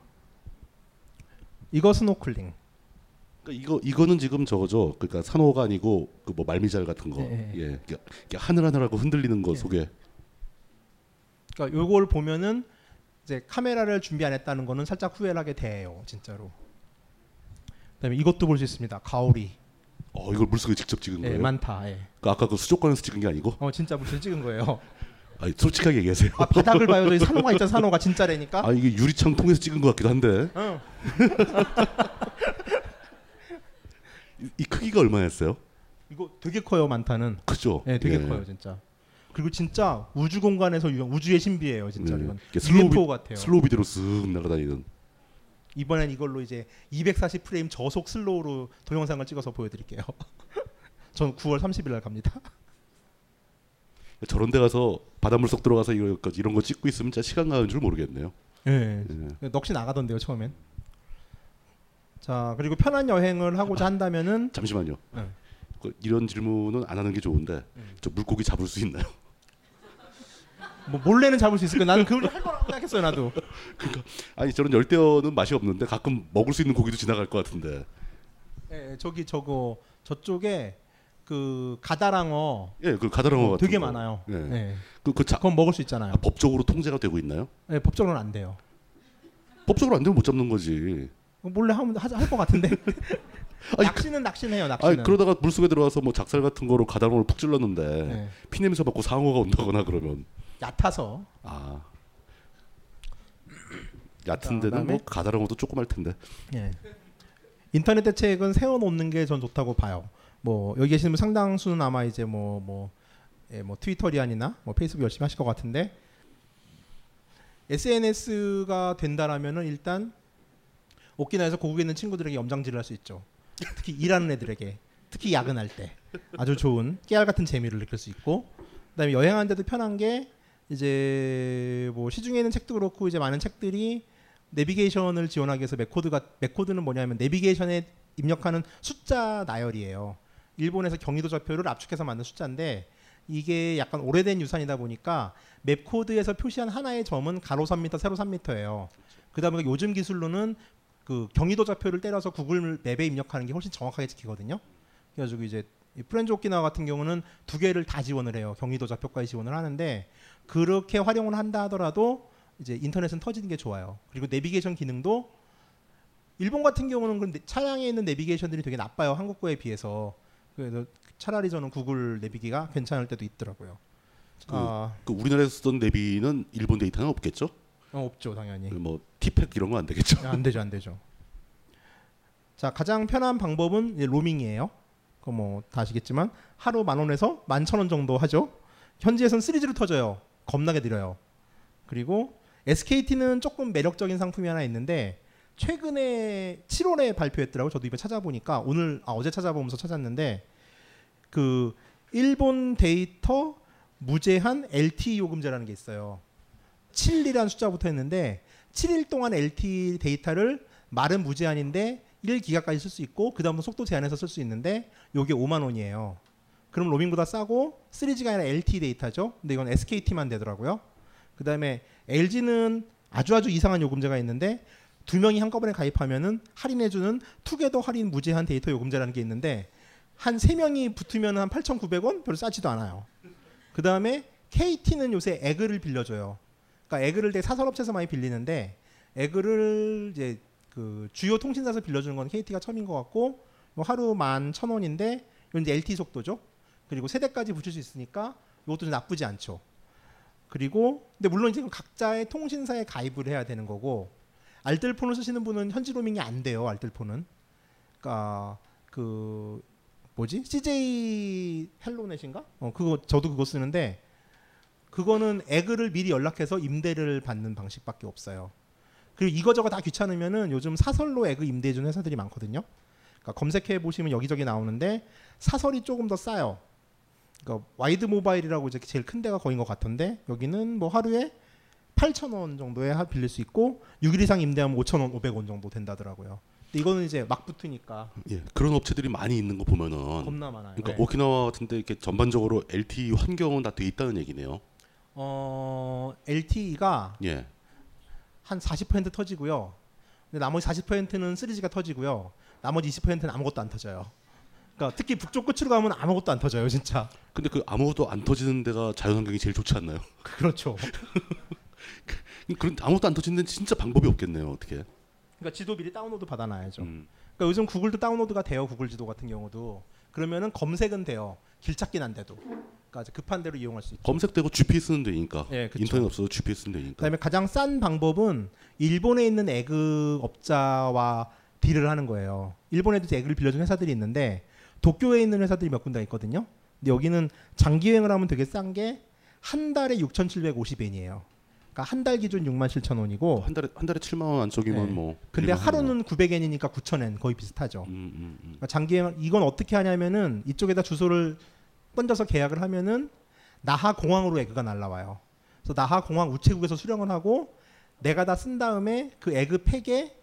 이거 스노클링. 그러니까 이거 이거는 지금 저거죠. 그러니까 산호가 아니고 그 뭐 말미잘 같은 거. 예, 예. 예. 이렇게, 이렇게 하늘하늘하고 흔들리는 거 예. 속에 그러니까 요걸 보면은 이제 카메라를 준비 안 했다는 거는 살짝 후회를 하게 돼요, 진짜로. 그다음에 이것도 볼 수 있습니다. 가오리. 어 이걸 물속에 직접 찍은 예, 거예요. 만타. 예. 그 아까 그 수족관에서 찍은 게 아니고? 어, 진짜 물질 찍은 거예요. 아니, 솔직하게 얘기하세요. 아, 바닥을 봐요. 저기 산호가 있잖아. 산호가 진짜라니까. 아 이게 유리창 통해서 찍은 것 같기도 한데 응. 이, 이 크기가 얼마였어요? 이거 되게 커요, 만타는. 크죠. 네, 되게 예. 커요, 진짜. 그리고 진짜 우주 공간에서 유영 우주의 신비예요, 진짜 네. 이건. 슬로우 같아요. 슬로우 비디오로 쓱 날아다니는. 이번엔 이걸로 이제 240 프레임 저속 슬로우로 동영상을 찍어서 보여드릴게요. 전 9월 30일 날 갑니다. 저런 데 가서 바닷물 속 들어가서 이거 이런 거 찍고 있으면 진짜 시간 가는 줄 모르겠네요. 예. 예. 넋이 나가던데요, 처음엔. 자, 그리고 편한 여행을 하고자 한다면은 잠시만요. 네. 그 이런 질문은 안 하는 게 좋은데 음. 저 물고기 잡을 수 있나요? 뭐 몰래는 잡을 수 있을 거야. 나는 그걸 할 거라고 생각했어요, 나도. 아니 저런 열대어는 맛이 없는데 가끔 먹을 수 있는 고기도 지나갈 것 같은데. 예, 저기 저거 저쪽에 그 가다랑어 예, 그 가다랑어 어, 같은 되게 거. 많아요. 예. 예. 그, 그 자, 그건 먹을 수 있잖아요. 아, 법적으로 통제가 되고 있나요? 예, 법적으로는 안 돼요. 법적으로 안 되면 못 잡는 거지. 몰래 하면 할것 같은데. 아니, 낚시는 낚시는 해요. 낚시는. 아니 그러다가 물속에 들어가서 뭐 작살 같은 거로 가다랑어를 푹 찔렀는데 네. 피냄새 맡고 상어가 온다거나 그러면 얕아서. 아 얕은 자, 데는 뭐 그다음에- 가다랑어도 조그말 텐데. 예. 인터넷 대책은 세워 놓는 게 전 좋다고 봐요. 뭐 여기 계시는 분 상당수는 아마 이제 뭐뭐 예, 뭐 트위터리안이나 뭐 페이스북 열심히 하실 것 같은데 SNS가 된다라면은 일단 오키나에서 고국에 있는 친구들에게 염장질을 할 수 있죠. 특히 일하는 애들에게 특히 야근할 때 아주 좋은 깨알 같은 재미를 느낄 수 있고 그다음에 여행하는데도 편한 게 이제 뭐 시중에 있는 책도 그렇고 이제 많은 책들이 내비게이션을 지원하기 위해서 맵코드가 맵코드는 뭐냐면 내비게이션에 입력하는 숫자 나열이에요. 일본에서 경위도 좌표를 압축해서 만든 숫자인데 이게 약간 오래된 유산이다 보니까 맵 코드에서 표시한 하나의 점은 가로 3m, 세로 3m예요. 그다음에 요즘 기술로는 그 경위도 좌표를 때려서 구글 맵에 입력하는 게 훨씬 정확하게 찍히거든요. 그래가지고 이제 이 프렌즈 오키나와 같은 경우는 두 개를 다 지원을 해요. 경위도 좌표까지 지원을 하는데 그렇게 활용을 한다 하더라도 이제 인터넷은 터지는 게 좋아요. 그리고 내비게이션 기능도 일본 같은 경우는 그 내- 차량에 있는 내비게이션들이 되게 나빠요. 한국 거에 비해서. 그래서 차라리 저는 구글 내비기가 괜찮을 때도 있더라고요. 그, 아, 그 우리나라에서 쓰던 내비는 일본 데이터는 없겠죠? 어, 없죠 당연히. 그뭐 티팩 이런 거안 되겠죠? 안 되죠, 안 되죠. 자, 가장 편한 방법은 로밍이에요. 그뭐다 아시겠지만 하루 만 원에서 만천 원 정도 하죠. 현지에선 3G로 터져요. 겁나게 느려요. 그리고 SKT는 조금 매력적인 상품이 하나 있는데 최근에 7월에 발표했더라고. 저도 이번 찾아보니까 오늘 아, 어제 찾아보면서 찾았는데 그 일본 데이터 무제한 LTE 요금제라는 게 있어요. 7이라는 숫자부터 했는데 7일 동안 LTE 데이터를 말은 무제한인데 1기가까지 쓸 수 있고 그 다음부터 속도 제한해서 쓸 수 있는데 요게 5만 원이에요. 그럼 로밍보다 싸고 3G가 아니라 LTE 데이터죠. 근데 이건 SKT만 되더라고요. 그 다음에 LG는 아주 아주 이상한 요금제가 있는데 두 명이 한꺼번에 가입하면은 할인해주는 together 할인 무제한 데이터 요금제라는 게 있는데 한 세 명이 붙으면 한 8,900원 별로 싸지도 않아요. 그 다음에 KT는 요새 egg를 빌려줘요. 그러니까 egg를 되게 사설업체에서 많이 빌리는데 egg를 이제 그 주요 통신사에서 빌려주는 건 KT가 처음인 것 같고 뭐 하루 만 천 원인데 이건 이제 LTE 속도죠. 그리고 세대까지 붙일 수 있으니까 이것도 좀 나쁘지 않죠. 그리고 근데 물론 이제 각자의 통신사에 가입을 해야 되는 거고 알뜰폰을 쓰시는 분은 현지 로밍이 안 돼요. 알뜰폰은. 그러니까 그 뭐지? CJ 헬로넷인가? 어 그거 저도 그거 쓰는데 그거는 에그를 미리 연락해서 임대를 받는 방식밖에 없어요. 그리고 이거저거 다 귀찮으면은 요즘 사설로 egg 임대해 주는 회사들이 많거든요. 그러니까 검색해 보시면 여기저기 나오는데 사설이 조금 더 싸요. 그러니까 Wide Mobile이라고 이제 제일 큰 데가 거인 것 같던데 여기는 뭐 하루에 8,000원 정도에 하- 빌릴 수 있고 6일 이상 임대하면 5,000원, 500원 정도 된다더라고요. 근데 이거는 이제 막 붙으니까 예, 그런 업체들이 많이 있는 거 보면은 겁나 많아요. 그러니까 네. 오키나와 같은데 이렇게 전반적으로 LTE 환경은 다 돼 있다는 얘기네요. 어, LTE가 예. 한 40% 터지고요. 근데 나머지 40%는 3G가 터지고요. 나머지 20%는 아무것도 안 터져요. 그러니까 특히 북쪽 끝으로 가면 아무것도 안 터져요, 진짜. 근데 그 아무것도 안 터지는 데가 자연 환경이 제일 좋지 않나요? 그렇죠. 그런 아무것도 안 터지는 데는 진짜 방법이 없겠네요. 어떻게? 그러니까 지도 미리 다운로드 받아놔야죠. 음. 그러니까 요즘 구글도 다운로드가 돼요, 구글 지도 같은 경우도. 그러면은 검색은 돼요. 길 찾긴 안 돼도. 그러니까 급한 대로 이용할 수 있죠. 검색되고 GPS는 되니까. 예, 그쵸. 인터넷 없어도 GPS는 되니까. 그다음에 가장 싼 방법은 일본에 있는 egg 업자와 deal을 하는 거예요. 일본에도 egg를 빌려준 회사들이 있는데 도쿄에 있는 회사들이 몇 군데 있거든요. 근데 여기는 장기 여행을 하면 되게 싼 게 한 달에 6,750엔이에요. 그러니까 한 달 기준 67,000원이고 한 달에 한 달에 7만 원 안쪽이면 네. 뭐. 근데. 하루는 900엔이니까 9,000엔 거의 비슷하죠. 음, 음, 음. 그러니까 장기 여행 이건 어떻게 하냐면은 이쪽에다 주소를 던져서 계약을 하면은 나하 공항으로 egg가 날라와요. 그래서 나하 공항 우체국에서 수령을 하고 내가 다 쓴 다음에 그 egg pack에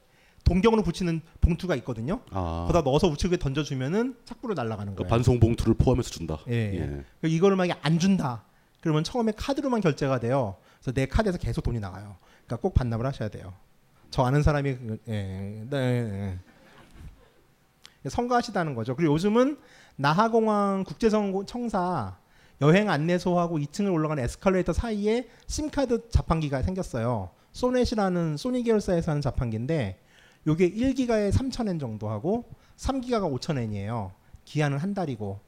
동경으로 붙이는 봉투가 있거든요. 아. 거기다 넣어서 우체국에 던져주면은 착불로 날아가는 거예요. 반송 봉투를 포함해서 준다. 예. 예. 그러니까 이거를 만약에 안 준다. 그러면 처음에 카드로만 결제가 돼요. 그래서 내 카드에서 계속 돈이 나가요. 그러니까 꼭 반납을 하셔야 돼요. 저 아는 사람이 그- 예, 네, 예. 성가하시다는 거죠. 그리고 요즘은 나하공항 국제청사 여행 안내소하고 2층을 올라가는 에스컬레이터 사이에 심카드 자판기가 생겼어요. 소넷이라는 소니 계열사에서 하는 자판기인데 요게 1기가에 3,000엔 정도 하고 3기가가 5,000엔이에요. 기한은 한 달이고.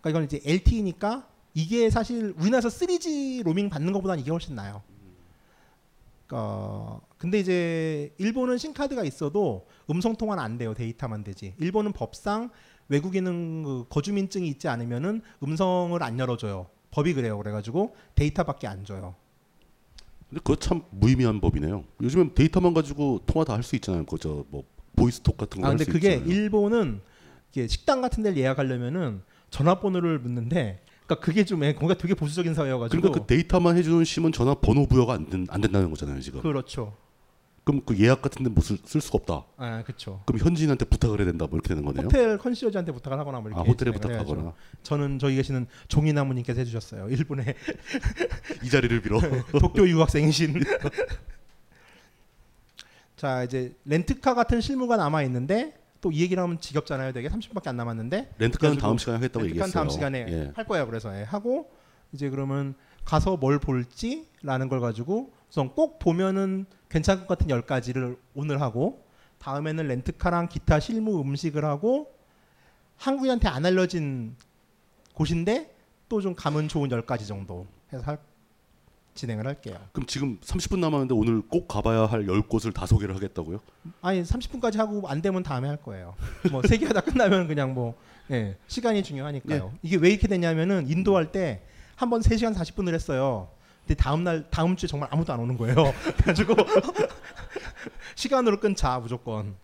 그러니까 이건 이제 LTE니까 이게 사실 우리나라에서 3G 로밍 받는 것보다는 이게 훨씬 나아요. 그러니까 근데 이제 일본은 신카드가 있어도 음성 통화는 안 돼요. 데이터만 되지. 일본은 법상 외국인은 그 거주민증이 있지 않으면은 음성을 안 열어줘요. 법이 그래요. 그래가지고 데이터밖에 안 줘요. 근데 그거 참 무의미한 법이네요. 요즘엔 데이터만 가지고 통화 다 할 수 있잖아요. 그저 뭐 보이스톡 같은 거아할 근데 수 그게 있잖아요. 일본은 식당 같은 데를 예약하려면은 전화번호를 묻는데 그러니까 그게 좀 애- 거기가 되게 보수적인 사회여가지고 그러니까 그 데이터만 해주는 심은 전화 번호 부여가 안, 된, 안 된다는 거잖아요 지금. 그렇죠. 그럼 그 예약 같은데 뭐쓸 쓸 수가 없다. 아, 그렇죠. 그럼 현지인한테 부탁을 해야 된다. 뭐 이렇게 되는 거네요. 호텔 컨시어지한테 부탁을 하거나 뭐 이렇게 아, 호텔에 진행을 해야죠. 부탁하거나. 저는 저희 계시는 종이나무 님께서 해 주셨어요. 일본의 이 자리를 빌어. 도쿄 유학생이신. 자 이제 렌트카 같은 실무가 남아 있는데 또 이 얘기를 하면 지겹잖아요. 되게 30분밖에 안 남았는데 렌트카는 다음 시간에 하겠다고 렌트카는 얘기했어요. 다음 시간에 예. 할 거야 그래서 예, 하고 이제 그러면 가서 뭘 볼지라는 걸 가지고 우선 꼭 보면은 괜찮을 것 같은 열 가지를 오늘 하고 다음에는 렌트카랑 기타 실무 음식을 하고 한국인한테 안 알려진 곳인데 또 좀 가면 좋은 열 가지 정도 해서 할, 진행을 할게요. 그럼 지금 30분 남았는데 오늘 꼭 가봐야 할 10곳을 다 소개를 하겠다고요? 아니 30분까지 하고 안 되면 다음에 할 거예요. 뭐세개 하다 끝나면 그냥 뭐 예, 시간이 중요하니까요. 이게 왜 이렇게 됐냐면은 인도 할 때 한 번 3시간 40분을 했어요. 근데 다음 날 다음 주에 정말 아무도 안 오는 거예요. 그래가지고 시간으로 끊자 무조건.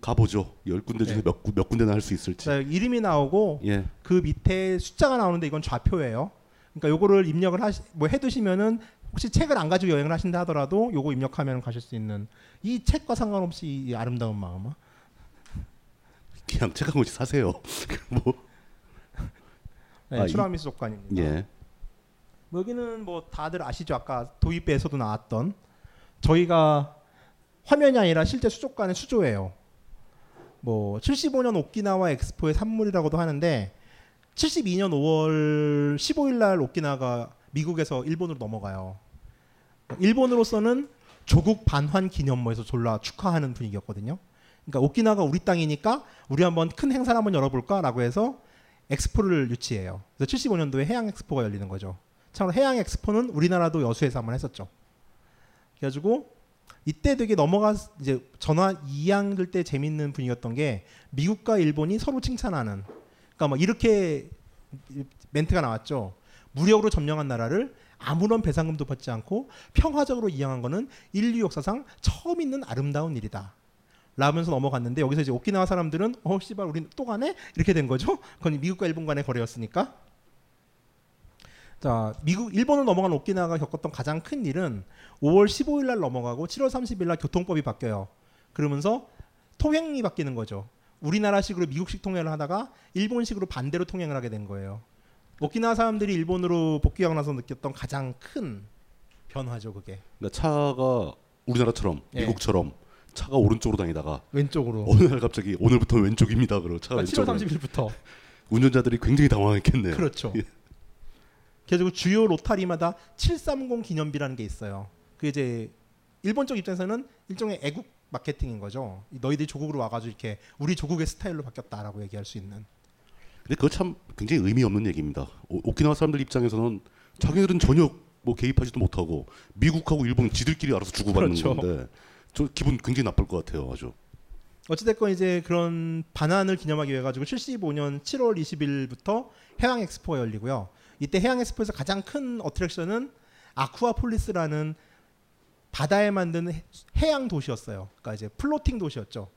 가보죠. 10군데 중에 네. 몇, 구- 몇 군데나 할 수 있을지. 자, 이름이 나오고 예. 그 밑에 숫자가 나오는데 이건 좌표예요. 그러니까 요거를 입력을 하시 뭐 해두시면은 혹시 책을 안 가지고 여행을 하신다 하더라도 요거 입력하면 가실 수 있는 이 책과 상관없이 이 아름다운 마음은 그냥 책 한 권씩 사세요. 뭐. 네, 아, 이- 추라미 수족관입니다. 예. 여기는 뭐 다들 아시죠? 아까 도입배에서도 나왔던 저희가 화면이 아니라 실제 수족관의 수조예요. 뭐 75년 오키나와 엑스포의 산물이라고도 하는데 72년 5월 15일 날 오키나가 미국에서 일본으로 넘어가요. 일본으로서는 조국 반환 기념모에서 졸라 축하하는 분위기였거든요. 그러니까 오키나가 우리 땅이니까 우리 한번 큰 행사를 한번 열어볼까라고 해서 엑스포를 유치해요. 그래서 75년도에 해양 엑스포가 열리는 거죠. 참고로 해양 엑스포는 우리나라도 여수에서 한번 했었죠. 그래가지고 이때 되게 넘어가 이제 전화 이양될 때 재밌는 분위기였던 게 미국과 일본이 서로 칭찬하는. 그러니까 막 이렇게 멘트가 나왔죠. 무력으로 점령한 나라를 아무런 배상금도 받지 않고 평화적으로 이양한 거는 인류 역사상 처음 있는 아름다운 일이다. 라면서 넘어갔는데 여기서 이제 오키나와 사람들은 어 씨발 우리 또 가네 이렇게 된 거죠. 그건 미국과 일본 간의 거래였으니까. 자 미국 일본을 넘어간 오키나와가 겪었던 가장 큰 일은 5월 15일 날 넘어가고 7월 30일 날 교통법이 바뀌어요. 그러면서 통행이 바뀌는 거죠. 우리나라식으로 미국식 통행을 하다가 일본식으로 반대로 통행을 하게 된 거예요. 오키나와 사람들이 일본으로 복귀하고 나서 느꼈던 가장 큰 변화죠, 그게. 그러니까 차가 우리나라처럼 예. 미국처럼 차가 오른쪽으로 다니다가 왼쪽으로. 어느 날 갑자기 오늘부터 왼쪽입니다. 그러고 차가 7월 왼쪽으로 30일부터. 운전자들이 굉장히 당황했겠네요. 그렇죠. 예. 그래서 주요 로타리마다 730 기념비라는 게 있어요. 그 이제 일본 쪽 입장에서는 일종의 애국 마케팅인 거죠. 이 너희들이 조국으로 와가지고 이렇게 우리 조국의 스타일로 바뀌었다라고 얘기할 수 있는. 근데 그거 참 굉장히 의미 없는 얘기입니다. 오, 키나와 사람들 입장에서는 자기들은 전혀 뭐 개입하지도 못하고 미국하고 일본 지들끼리 알아서 주고받는 그렇죠. 건데 저 기분 굉장히 나쁠 것 같아요. 아주. 어찌됐건 이제 그런 반환을 기념하기 위해 가지고 75년 7월 20일부터 해양 엑스포가 열리고요. 이때 해양 엑스포에서 가장 큰 attraction은 Aquapolis라는 바다에 만든 해- 해양 도시였어요. 그러니까 이제 floating 도시였죠.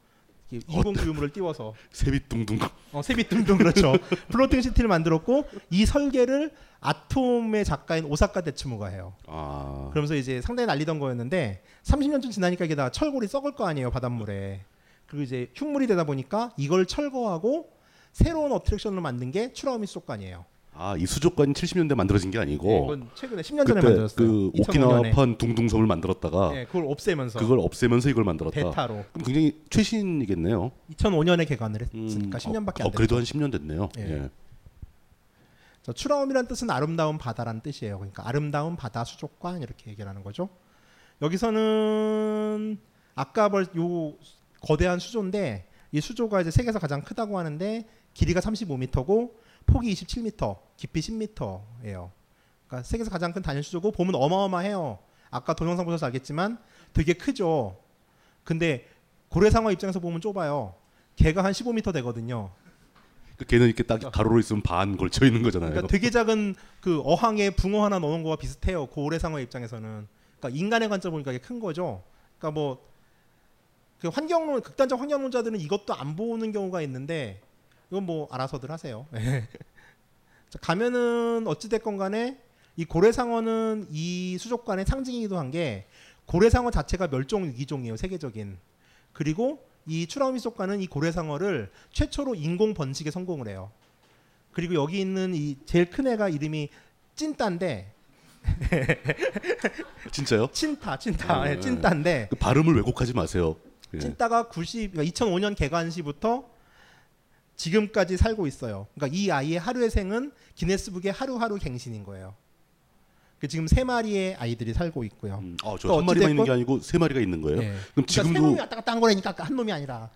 인공 부유물을 띄워서 세빛둥둥. 어, 세빛둥둥 그렇죠. floating city를 만들었고 이 설계를 아톰의 작가인 데즈카 오사무가 해요. 아. 그러면서 이제 상당히 난리던 거였는데 30년쯤 지나니까 이게 다 철골이 썩을 거 아니에요 바닷물에. 그리고 이제 흉물이 되다 보니까 이걸 철거하고 새로운 어트랙션을 만든 게 추라우미 수족관이에요. 아, 이 수족관이 70년대 만들어진 게 아니고 네, 이건 최근에 10년 전에 만들었어요. 그 2005년에. 오키나와판 둥둥섬을 만들었다가 네, 그걸 없애면서 그걸 없애면서 이걸 만들었다. 대타로. 그럼 굉장히 최신이겠네요. 2005년에 개관을 했으니까 10년밖에 안 어, 됐죠. 그래도 한 10년 됐네요. 예. 예. 자, 추라움이란 뜻은 아름다운 바다라는 뜻이에요. 그러니까 아름다운 바다 수족관 이렇게 얘기를 하는 거죠. 여기서는 아까 벌요 거대한 수조인데 이 수조가 이제 세계에서 가장 크다고 하는데 길이가 35m고 폭이 27m, 깊이 10m예요. 그러니까 세계에서 가장 큰 단일 수조고 보면 어마어마해요. 아까 동영상 보셔서 알겠지만 되게 크죠. 근데 고래상어 입장에서 보면 좁아요. 걔가 한 15m 되거든요. 그 걔는 이렇게 딱 가로로 있으면 반 걸쳐 있는 거잖아요. 그러니까 되게 작은 그 어항에 붕어 하나 넣는 거와 비슷해요. 고래상어 입장에서는. 그러니까 인간의 관점 보니까 이게 큰 거죠. 그러니까 뭐 그 환경론 극단적 환경론자들은 이것도 안 보는 경우가 있는데 이건 뭐 알아서들 하세요. 자, 가면은 어찌 됐건 간에 이 고래상어는 이 수족관의 상징이기도 한 게 고래상어 자체가 멸종 위기종이에요 세계적인. 그리고 이 추라우미 속과는 이 고래상어를 최초로 인공 번식에 성공을 해요. 그리고 여기 있는 이 제일 큰 애가 이름이 찐따인데 진짜요? 찐따 찐따 네. 네, 찐따인데 그 발음을 왜곡하지 마세요. 예. 찐따가 90 그러니까 2005년 개관 시부터 지금까지 살고 있어요. 그러니까 이 아이의 하루의 생은 기네스북의 하루하루 갱신인 거예요. 그 지금 세 마리의 아이들이 살고 있고요. 음, 아, 또 저한 마리만 있는 게 아니고 세 마리가 있는 거예요. 네. 그럼 그러니까 세 놈이 왔다 갔다 한 거라니까 한 놈이 아니라.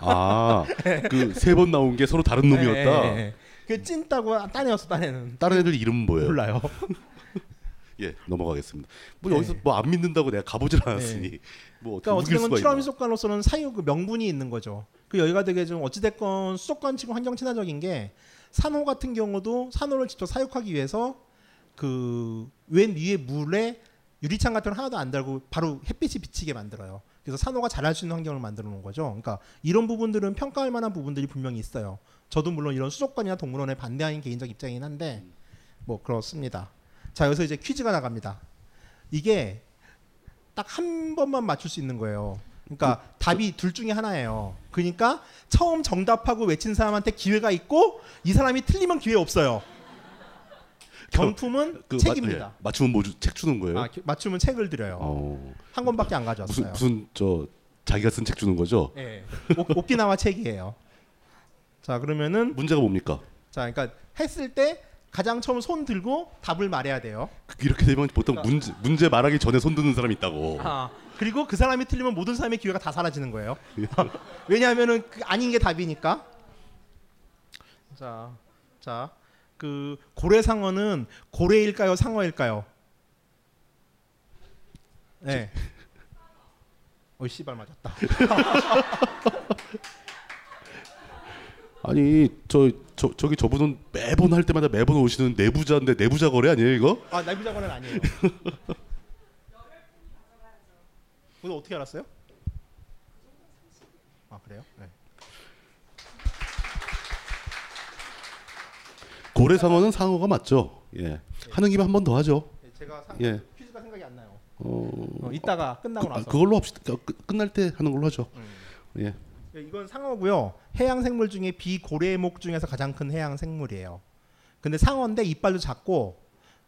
아 그 세 번 나온 게 서로 다른 놈이었다. 네, 네, 네. 그 찐따고 딴 애였어 딴 애는. 다른 애들 이름은 뭐예요? 몰라요. 예 넘어가겠습니다. 뭐 네. 여기서 뭐 안 믿는다고 내가 가보질 않았으니 뭐 어떻게 그러니까 어쨌든 있나? 속관으로서는 사유 그 명분이 있는 거죠. 그 여기가 되게 좀 어찌됐건 수족관 치고 환경 친화적인 게 산호 같은 경우도 산호를 직접 사육하기 위해서 그웬 위에 물에 유리창 같은 걸 하나도 안 달고 바로 햇빛이 비치게 만들어요. 그래서 산호가 자랄 수 있는 환경을 만들어 놓은 거죠. 그러니까 이런 부분들은 평가할 만한 부분들이 분명히 있어요. 저도 물론 이런 수족관이나 동물원에 반대하는 개인적 입장이긴 한데 뭐 그렇습니다. 자 여기서 이제 퀴즈가 나갑니다. 이게 딱 한 번만 맞출 수 있는 거예요. 그러니까 답이 둘 중에 하나예요. 그러니까 처음 정답하고 외친 사람한테 기회가 있고 이 사람이 틀리면 기회 없어요. 경품은 그 책입니다. 맞, 예, 맞추면 뭐책 주는 거예요? 아, 기- 맞추면 책을 드려요. 어, 한 권밖에 안 무슨 가져왔어요. 무슨 저 자기가 쓴 책 주는 거죠? 예. 오, 오키나와 책이에요. 자 그러면은 문제가 뭡니까? 자 그러니까 했을 때 가장 처음 손 들고 답을 말해야 돼요. 그- 이렇게 되면 보통 문제 문제 말하기 전에 손 드는 사람이 있다고. 아, 그리고 그 사람이 틀리면 모든 사람의 기회가 다 사라지는 거예요. 왜냐하면은 그 아닌 게 답이니까. 자, 자, 그 고래 상어는 고래일까요, 상어일까요? 네. 어이 씨발 맞았다. 아니 저, 저 저기 저분은 매번 할 때마다 매번 오시는 내부자인데 내부자 거래 아니에요 이거? 아 나비자관은 아니에요. 오늘 어떻게 알았어요? 아 그래요? 네. 고래상어는 상어가 맞죠? 예. 하는 김에 한번 더 하죠. 네, 제가 상, 예. 퀴즈가 생각이 안 나요. 어, 어, 이따가 끝나고 그, 아, 나서. 그걸로 합시다. 그, 끝- 끝날 때 하는 걸로 하죠. 예. 네, 이건 상어고요. 해양 생물 중에 비고래목 중에서 가장 큰 해양 생물이에요. 근데 상어인데 이빨도 작고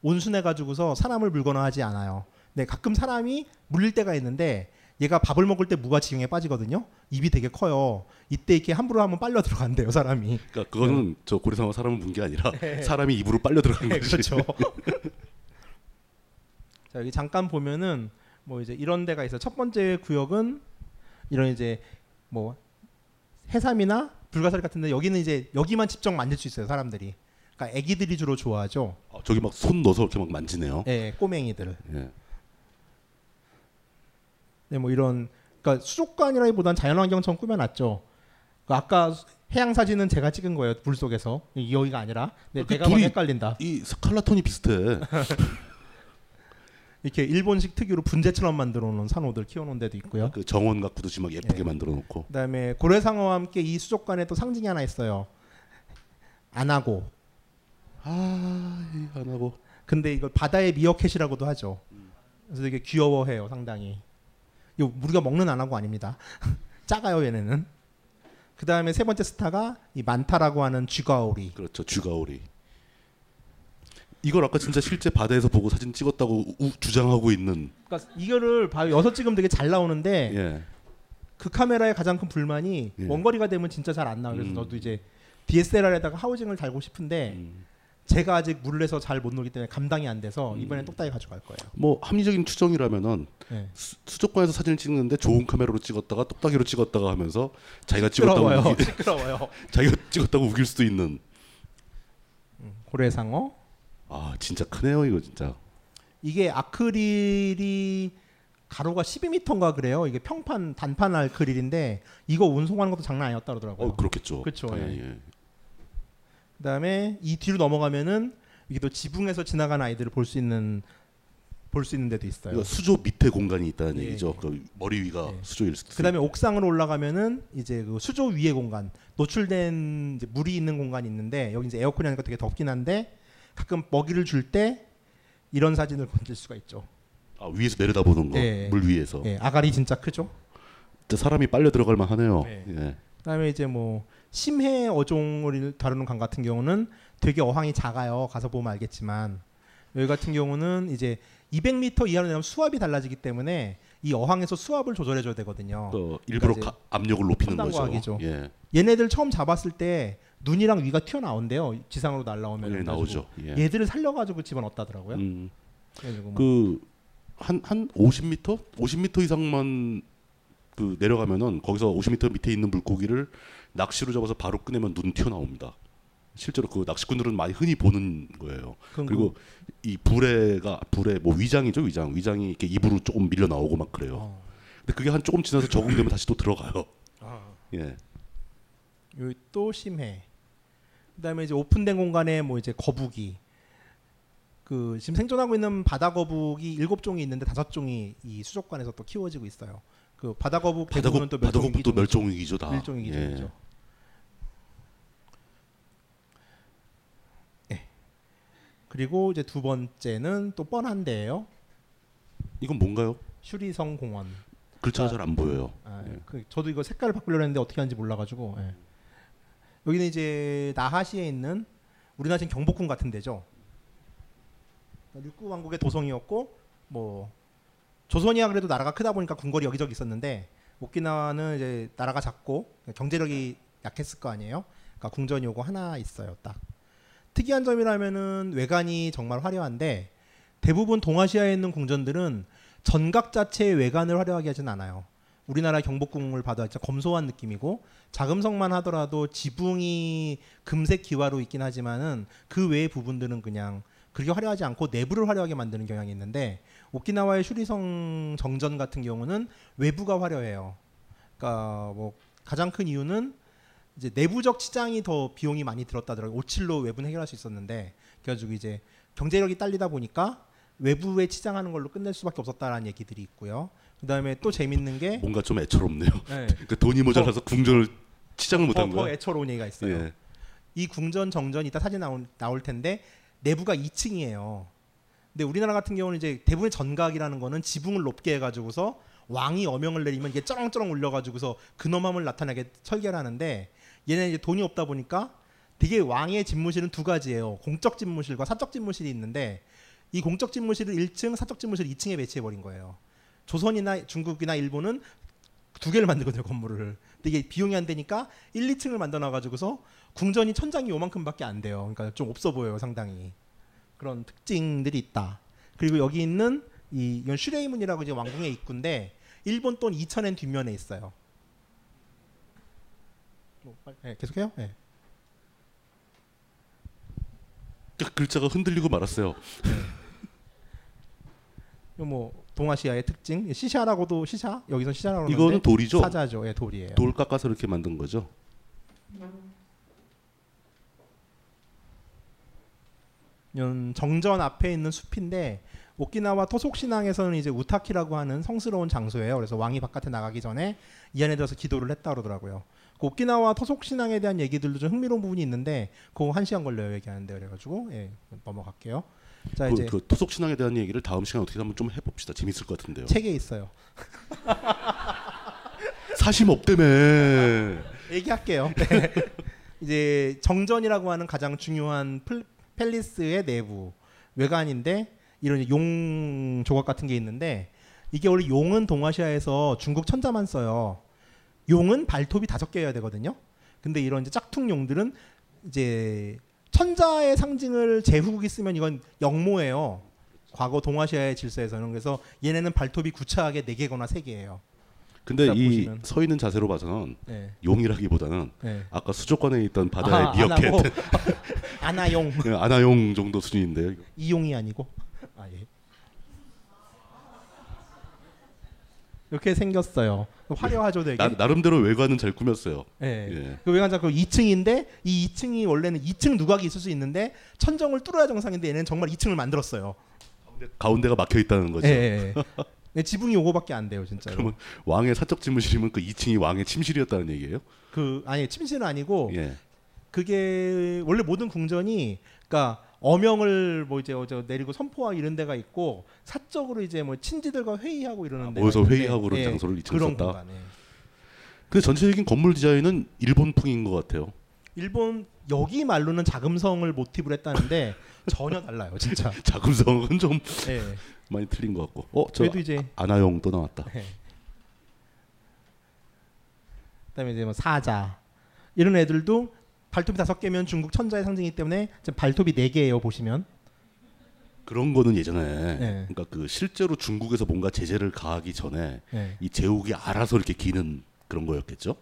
온순해 가지고서 사람을 물거나 하지 않아요. 네, 가끔 사람이 물릴 때가 있는데 얘가 밥을 먹을 때 무가 지경에 빠지거든요. 입이 되게 커요. 이때 이렇게 함부로 하면 빨려 들어간대요, 사람이. 그러니까 그거는 저 고래상어 사람을 문 게 아니라 네. 사람이 입으로 빨려 들어간 네, 거지. 그렇죠. 자 여기 잠깐 보면은 뭐 이제 이런 데가 있어요. 첫 번째 구역은 이런 이제 뭐 해삼이나 불가사리 같은데 여기는 이제 여기만 직접 만질 수 있어요 사람들이. 그러니까 아기들이 주로 좋아하죠. 아, 저기 막 손 넣어서 이렇게 막 만지네요. 예, 꼬맹이들. 예. 네, 뭐 이런 그러니까 수족관이라기보단 자연환경처럼 꾸며놨죠. 그 아까 해양 사진은 제가 찍은 거예요 물 속에서 이- 여기가 아니라. 네, 그 내가 헷갈린다. 이 스칼라톤이 비슷해. 이렇게 일본식 특유로 분재처럼 만들어 놓은 산호들 키워 놓은 데도 있고요. 그 정원 가꾸듯이 막 예쁘게 예. 만들어 놓고. 그다음에 고래상어와 함께 이 수족관에 또 상징이 하나 있어요. 안하고. 아, 안 하고. 근데 이걸 바다의 미어캣이라고도 하죠. 그래서 되게 귀여워해요, 상당히. 이 우리가 먹는 안하고 아닙니다. 작아요, 얘네는. 그 다음에 세 번째 스타가 이 만타라고 하는 쥐가오리. 그렇죠. 쥐가오리. 이걸 아까 진짜 실제 바다에서 보고 사진 찍었다고 우- 주장하고 있는. 그러니까 이거를 봐요. 여섯 찍으면 되게 잘 나오는데 예. 그 카메라의 가장 큰 불만이 예. 원거리가 되면 진짜 잘 안 나와요. 그래서 음. 저도 이제 DSLR에다가 하우징을 달고 싶은데 음. 제가 아직 물을 내서 잘 못 놀기 때문에 감당이 안 돼서 음. 이번엔 똑딱이 가져갈 거예요. 뭐 합리적인 추정이라면은 네. 수, 수족관에서 사진을 찍는데 좋은 카메라로 찍었다가 똑딱이로 찍었다가 하면서 자기가 찍었다고 시끄러워요. 우기, 시끄러워요. 자기가 찍었다고 우길 수도 있는. 고래상어. 아 진짜 크네요 이거 진짜. 이게 아크릴이 가로가 12m인가 그래요. 이게 평판 단판 아크릴인데 이거 운송하는 것도 장난 아니었다 그러더라고요. 어 그렇겠죠. 그렇죠. 예. 예. 그다음에 이 뒤로 넘어가면은 이게 또 지붕에서 지나가는 아이들을 볼 수 있는 볼 수 있는 데도 있어요. 그러니까 수조 밑에 공간이 있다는 예, 얘기죠. 그 머리 위가 예. 수조일 수도. 그다음에 옥상으로 올라가면은 이제 그 수조 위의 공간, 노출된 물이 있는 공간이 있는데 여기 이제 에어컨이 하니까 되게 덥긴 한데 가끔 먹이를 줄 때 이런 사진을 건질 수가 있죠. 아, 위에서 내려다보는 거, 예. 물 위에서. 예, 아가리 진짜 크죠. 진짜 사람이 빨려 들어갈 만하네요. 네. 예. 그다음에 이제 뭐 심해 어종을 다루는 강 같은 경우는 되게 어항이 작아요. 가서 보면 알겠지만 여기 같은 경우는 이제 200m 이하로 내면 수압이 달라지기 때문에 이 어항에서 수압을 조절해 줘야 되거든요. 또 일부러 그러니까 가- 압력을 높이는 거죠. 예. 얘네들 처음 잡았을 때 눈이랑 위가 튀어나온대요. 지상으로 날라오면 예, 나오죠. 예. 얘들을 살려가지고 집어넣었다더라고요. 음. 그래가지고 뭐 그한 한 50m, 50m 이상만 그 내려가면은 거기서 50m 밑에 있는 물고기를 낚시로 잡아서 바로 꺼내면 눈 튀어나옵니다. 실제로 그 낚시꾼들은 많이 흔히 보는 거예요. 그리고 이 불에가 불에 뭐 위장이죠 위장 위장이 이렇게 입으로 조금 밀려 나오고 막 그래요. 어. 근데 그게 한 조금 지나서 적응되면 다시 또 들어가요. 아. 예. 또 심해. 그다음에 이제 오픈된 공간에 뭐 이제 거북이. 그 지금 생존하고 있는 바다 거북이 일곱 종이 있는데 다섯 종이 이 수족관에서 또 키워지고 있어요. 그 바다 거북 대부분은 또 바다거 멸종 또 멸종위기죠 다. 멸종위기 예. 예. 그리고 이제 두 번째는 또 뻔한데요. 이건 뭔가요? 슈리성 공원. 글자가 잘안 보여요. 아, 예. 그 저도 이거 색깔을 바꾸려고 했는데 어떻게 하는지 몰라가지고 예. 여기는 이제 나하시에 있는 우리나라 지금 경복궁 같은 데죠. 육구 왕국의 도성이었고 뭐 조선이야 그래도 나라가 크다 보니까 궁궐이 여기저기 있었는데 오키나와는 이제 나라가 작고 경제력이 약했을 거 아니에요. 그러니까 궁전이 요거 하나 있어요. 딱 특이한 점이라면은 외관이 정말 화려한데 대부분 동아시아에 있는 궁전들은 전각 자체의 외관을 화려하게 하진 않아요. 우리나라 경복궁을 봐도 진짜 검소한 느낌이고 자금성만 하더라도 지붕이 금색 기와로 있긴 하지만은 그 외의 부분들은 그냥 그렇게 화려하지 않고 내부를 화려하게 만드는 경향이 있는데 오키나와의 슈리성 정전 같은 경우는 외부가 화려해요. 그러니까 뭐 가장 큰 이유는 이제 내부적 치장이 더 비용이 많이 들었다더라고요. 오칠로 외부는 해결할 수 있었는데 그래가지고 이제 경제력이 딸리다 보니까 외부에 치장하는 걸로 끝낼 수밖에 없었다라는 얘기들이 있고요. 그다음에 또 재밌는 게 뭔가 좀 애처롭네요. 네. 그 돈이 모자라서 궁전을 치장을 더, 못한 더 거예요. 애처로운 얘기가 있어요. 예. 이 궁전 정전 이따 사진 나올, 나올 텐데 내부가 2층이에요. 근데 우리나라 같은 경우는 이제 대부분의 전각이라는 거는 지붕을 높게 해가지고서 왕이 어명을 내리면 이게 쩌렁쩌렁 울려가지고서 근엄함을 나타나게 설계를 하는데 얘는 이제 돈이 없다 보니까 되게 왕의 집무실은 두 가지예요. 공적 집무실과 사적 집무실이 있는데 이 공적 집무실을 1층, 사적 집무실을 2층에 배치해 버린 거예요. 조선이나 중국이나 일본은 두 개를 만들거든요 건물을. 근데 이게 비용이 안 되니까 1, 2층을 만들어 놔가지고서 궁전이 천장이 요만큼밖에 안 돼요. 그러니까 좀 없어 보여요 상당히. 그런 특징들이 있다. 그리고 여기 있는 이 이건 슈레이문이라고 이제 왕궁의 입구인데 일본 돈 2천엔 뒷면에 있어요. 네, 계속해요. 네. 그 글자가 흔들리고 말았어요. 이거 뭐 동아시아의 특징 시샤라고도 시샤 여기서 시샤라고 이거는 그러는데 돌이죠? 사자죠. 예, 돌이에요. 돌 깎아서 이렇게 만든 거죠. 이건 정전 앞에 있는 숲인데 오키나와 토속 신앙에서는 이제 우타키라고 하는 성스러운 장소예요. 그래서 왕이 바깥에 나가기 전에 이 안에 들어서 기도를 했다 그러더라고요. 그 오키나와 토속 신앙에 대한 얘기들도 좀 흥미로운 부분이 있는데 그거 한 시간 걸려요 얘기하는데 그래가지고 예, 넘어갈게요. 자 그, 이제 그 토속 신앙에 대한 얘기를 다음 시간에 어떻게 한번 좀 해봅시다. 재밌을 것 같은데요. 책에 있어요. 사심 없다며. 얘기할게요. 네. 이제 정전이라고 하는 가장 중요한 플, 팰리스의 내부 외관인데 이런 용 조각 같은 게 있는데 이게 원래 용은 동아시아에서 중국 천자만 써요. 용은 발톱이 다섯 개여야 되거든요. 근데 이런 이제 짝퉁 용들은 이제 천자의 상징을 제후국이 쓰면 이건 영모예요. 과거 동아시아의 질서에서는 그래서 얘네는 발톱이 구차하게 네 개거나 세 개예요. 근데 자, 이. 서 있는 자세로 봐서는 네. 용이라기보다는 네. 아까 수족관에 있던 바다의 아, 미어캣 아나고. 아나용 네, 아나용 정도 수준인데요. 이거. 이용이 아니고 아 예. 이렇게 생겼어요. 화려하죠, 되게. 나, 나름대로 외관은 잘 꾸몄어요. 예. 예. 그 외관자 그 2층인데 이 2층이 원래는 2층 누각이 있을 수 있는데 천정을 뚫어야 정상인데 얘는 정말 2층을 만들었어요. 가운데가 막혀 있다는 거죠. 예. 네, 지붕이 요거밖에 안 돼요, 진짜로. 그러면 왕의 사적 집무실이면 그 2층이 왕의 침실이었다는 얘기예요? 그 아니 침실은 아니고 예. 그게 원래 모든 궁전이 그러니까 어명을 뭐 이제 어제 내리고 선포하 이런 데가 있고 사적으로 이제 뭐 친지들과 회의하고 이러는 데가 아, 모여서 회의하고 그런 예, 장소를. 공간에. 그 전체적인 건물 디자인은 일본풍인 것 같아요. 일본 여기 말로는 자금성을 모티브로 했다는데 전혀 달라요, 진짜. 자금성은 좀 예. 많이 틀린 것 같고. 어, 저 이제 아나용 또 나왔다. 예. 그다음에 이제 뭐 사자 이런 애들도 발톱이 다섯 개면 중국 천자의 상징이기 때문에 발톱이 네 개예요 보시면. 그런 거는 예전에 네. 그러니까 그 실제로 중국에서 뭔가 제재를 가하기 전에 네. 이 제국이 알아서 이렇게 기는 그런 거였겠죠.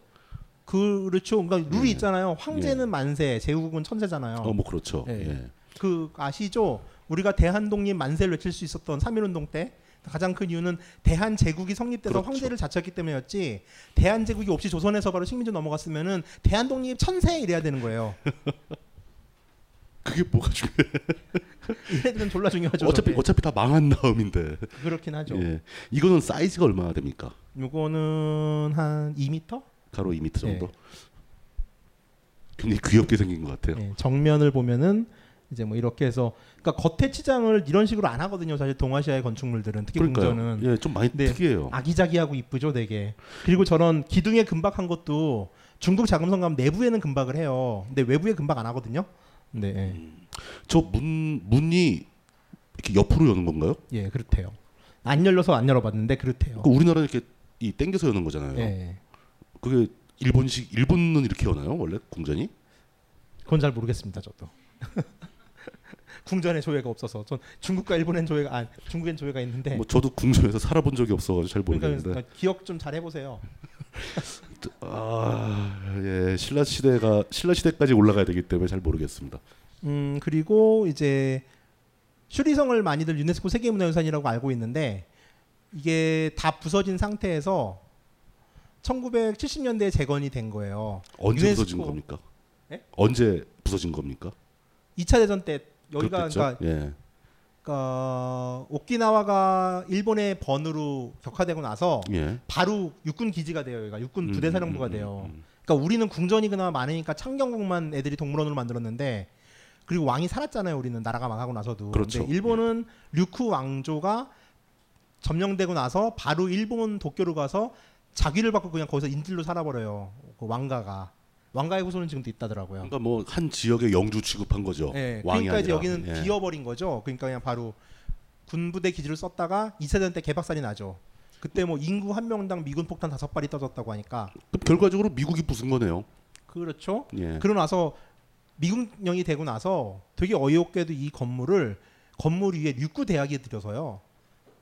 그렇죠. 그러니까 룰이 예. 있잖아요. 황제는 만세, 제국은 천세잖아요. 어, 뭐 그렇죠. 예. 예. 그 아시죠? 우리가 대한독립 만세를 외칠 수 있었던 3.1운동 때 가장 큰 이유는 대한 제국이 성립돼서 그렇죠. 황제를 자처했기 때문이었지. 대한 제국이 없이 조선에서 바로 식민지 넘어갔으면은 대한 독립 천세 이래야 되는 거예요. 그게 뭐가 중요해? 얘네들은 졸라 중요하죠. 어차피 저게. 어차피 다 망한 다음인데. 그렇긴 하죠. 예. 이거는 사이즈가 얼마나 됩니까? 요거는 한 2m? 가로 2m 정도. 예. 굉장히 귀엽게 생긴 것 같아요. 예, 정면을 보면은 이제 뭐 이렇게 해서 그러니까 겉에 치장을 이런 식으로 안 하거든요. 사실 동아시아의 건축물들은 특히 그러니까요. 궁전은 예, 좀 많이 네. 특이해요. 아기자기하고 이쁘죠, 되게. 그리고 저런 기둥에 금박한 것도 중국 자금성 가면 내부에는 금박을 해요. 근데 외부에 금박 안 하거든요. 네, 예. 저문 문이 이렇게 옆으로 여는 건가요? 예, 그렇대요. 안 열려서 안 열어봤는데 그렇대요. 그 우리나라는 이렇게 이 땡겨서 여는 거잖아요. 예, 그게 일본식 일본은 이렇게 여나요? 원래 궁전이? 그건 잘 모르겠습니다, 저도. 궁전에 조회가 없어서 전 중국과 일본엔 조회가 아 중국엔 조회가 있는데 뭐 저도 궁전에서 살아본 적이 없어가지고 잘 그러니까, 모르겠는데. 그러니까 기억 좀 잘 해보세요. 아, 예, 신라 시대가 신라 시대까지 올라가야 되기 때문에 잘 모르겠습니다. 음 그리고 이제 슈리성을 많이들 유네스코 세계문화유산이라고 알고 있는데 이게 다 부서진 상태에서 1970년대에 재건이 된 거예요. 언제 유네스코- 부서진 겁니까? 예? 언제 부서진 겁니까? 2차 대전 때 여기가 그렇겠죠? 그러니까, 예. 그러니까 오키나와가 일본의 번으로 격화되고 나서 예. 바로 육군 기지가 돼요. 여기가 육군 음, 부대 음, 사령부가 음, 돼요. 음, 음. 그러니까 우리는 궁전이 그나마 많으니까 창경궁만 애들이 동물원으로 만들었는데 그리고 왕이 살았잖아요. 우리는 나라가 망하고 나서도. 그렇죠. 근데 일본은 류쿠 왕조가 점령되고 나서 바로 일본 도쿄로 가서 자기를 받고 그냥 거기서 인질로 살아버려요. 그 왕가가. 왕가의 후손은 지금도 있다더라고요. 그러니까 뭐 한 지역의 영주 취급한 거죠. 예, 왕이 그러니까 이제. 여기는 예. 비어버린 거죠. 그러니까 그냥 바로 군부대 기지를 썼다가 2차 대전 때 개박살이 나죠. 그때 뭐 인구 한 명당 미군 폭탄 다섯 발이 떠졌다고 하니까 그럼 결과적으로 미국이 부순 거네요. 그렇죠. 예. 그러고 나서 미국령이 되고 나서 되게 어이없게도 이 건물을 건물 위에 육구 대학에 들여서요.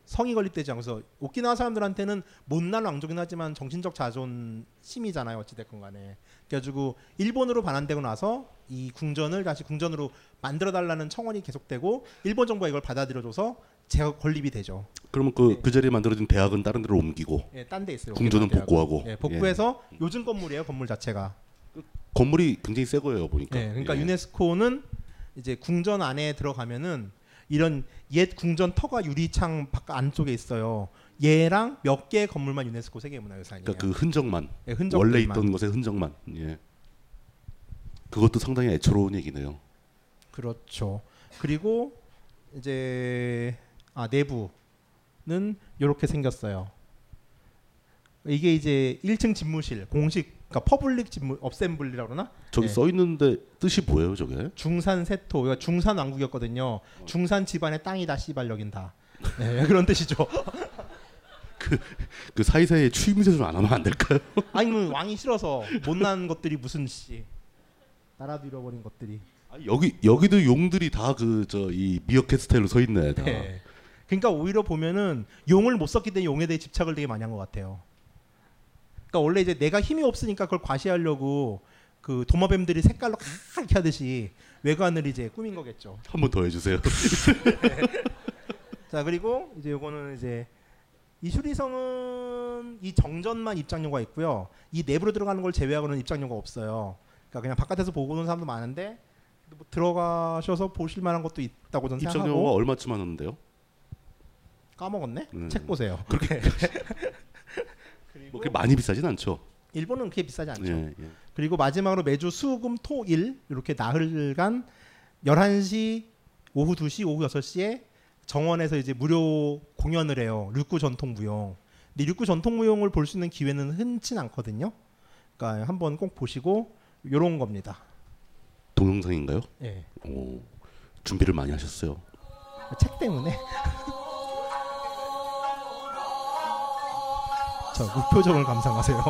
성이 건립되지 않아서 오키나와 사람들한테는 못난 왕족이긴 하지만 정신적 자존심이잖아요. 어찌됐건 간에. 그래가지고 일본으로 반환되고 나서 이 궁전을 다시 궁전으로 만들어 달라는 청원이 계속되고 일본 정부가 이걸 받아들여줘서 재 건립이 되죠. 그러면 그그 자리에 만들어진 대학은 다른 데로 옮기고 예, 딴데 있어요. 궁전은. 복구하고. 예, 복구해서 요즘 건물이에요. 건물 자체가. 건물이 굉장히 새 거예요 보니까. 네, 그러니까 예. 유네스코는 이제 궁전 안에 들어가면은 이런 옛 궁전 터가 유리창 바깥 안쪽에 있어요. 얘랑 몇 개의 건물만 유네스코 세계문화유산이에요. 그러니까 그 흔적만 예, 흔적들만. 원래 있던 곳의 흔적만. 예. 그것도 상당히 애처로운 얘기네요. 그렇죠. 그리고 이제 아 내부는 이렇게 생겼어요. 이게 이제 1층 집무실 공식 그러니까 public 집무 assembly라고 그러나? 저기 예. 써 있는데 뜻이 뭐예요, 저게? 중산 세토, 그러니까 중산 왕국이었거든요. 중산 집안의 땅이다 씨발 여긴 다. 네, 그런 뜻이죠. 그 사이사이에 추임새 좀 안 하면 안 될까요? 아니면 왕이 싫어서 못난 것들이 무슨 씨 나라도 잃어버린 것들이. 아, 여기 여기도 용들이 다 그 저 이 미어캣 스타일로 서 있네. 다. 네. 그러니까 오히려 보면은 용을 못 썼기 때문에 용에 대해 집착을 되게 많이 한 것 같아요. 그러니까 원래 이제 내가 힘이 없으니까 그걸 과시하려고 그 도마뱀들이 색깔로 이렇게 하듯이 외관을 이제 꾸민 거겠죠. 한 번 더 해주세요. 자 그리고 이제 요거는 이제 이 수리성은 이 정전만 입장료가 있고요. 이 내부로 들어가는 걸 제외하고는 입장료가 없어요. 그러니까 그냥 바깥에서 보고 오는 사람도 많은데 뭐 들어가셔서 보실 만한 것도 있다고 저는 입장료가 생각하고 얼마쯤 하는데요? 까먹었네. 음. 책 보세요. 그렇게 뭐 그렇게 많이 비싸진 않죠. 일본은 그렇게 비싸지 않죠. 예, 예. 그리고 마지막으로 매주 수금 토일 이렇게 나흘간 11시 오후 2시, 오후 6시에 정원에서 이제 무료 공연을 해요. 류구 전통 무용. 근데 류구 전통 무용을 볼 수 있는 기회는 흔치 않거든요. 그러니까 한번 꼭 보시고 요런 겁니다. 동영상인가요? 예. 오, 준비를 많이 하셨어요. 책 때문에. 저 무표정을 감상하세요.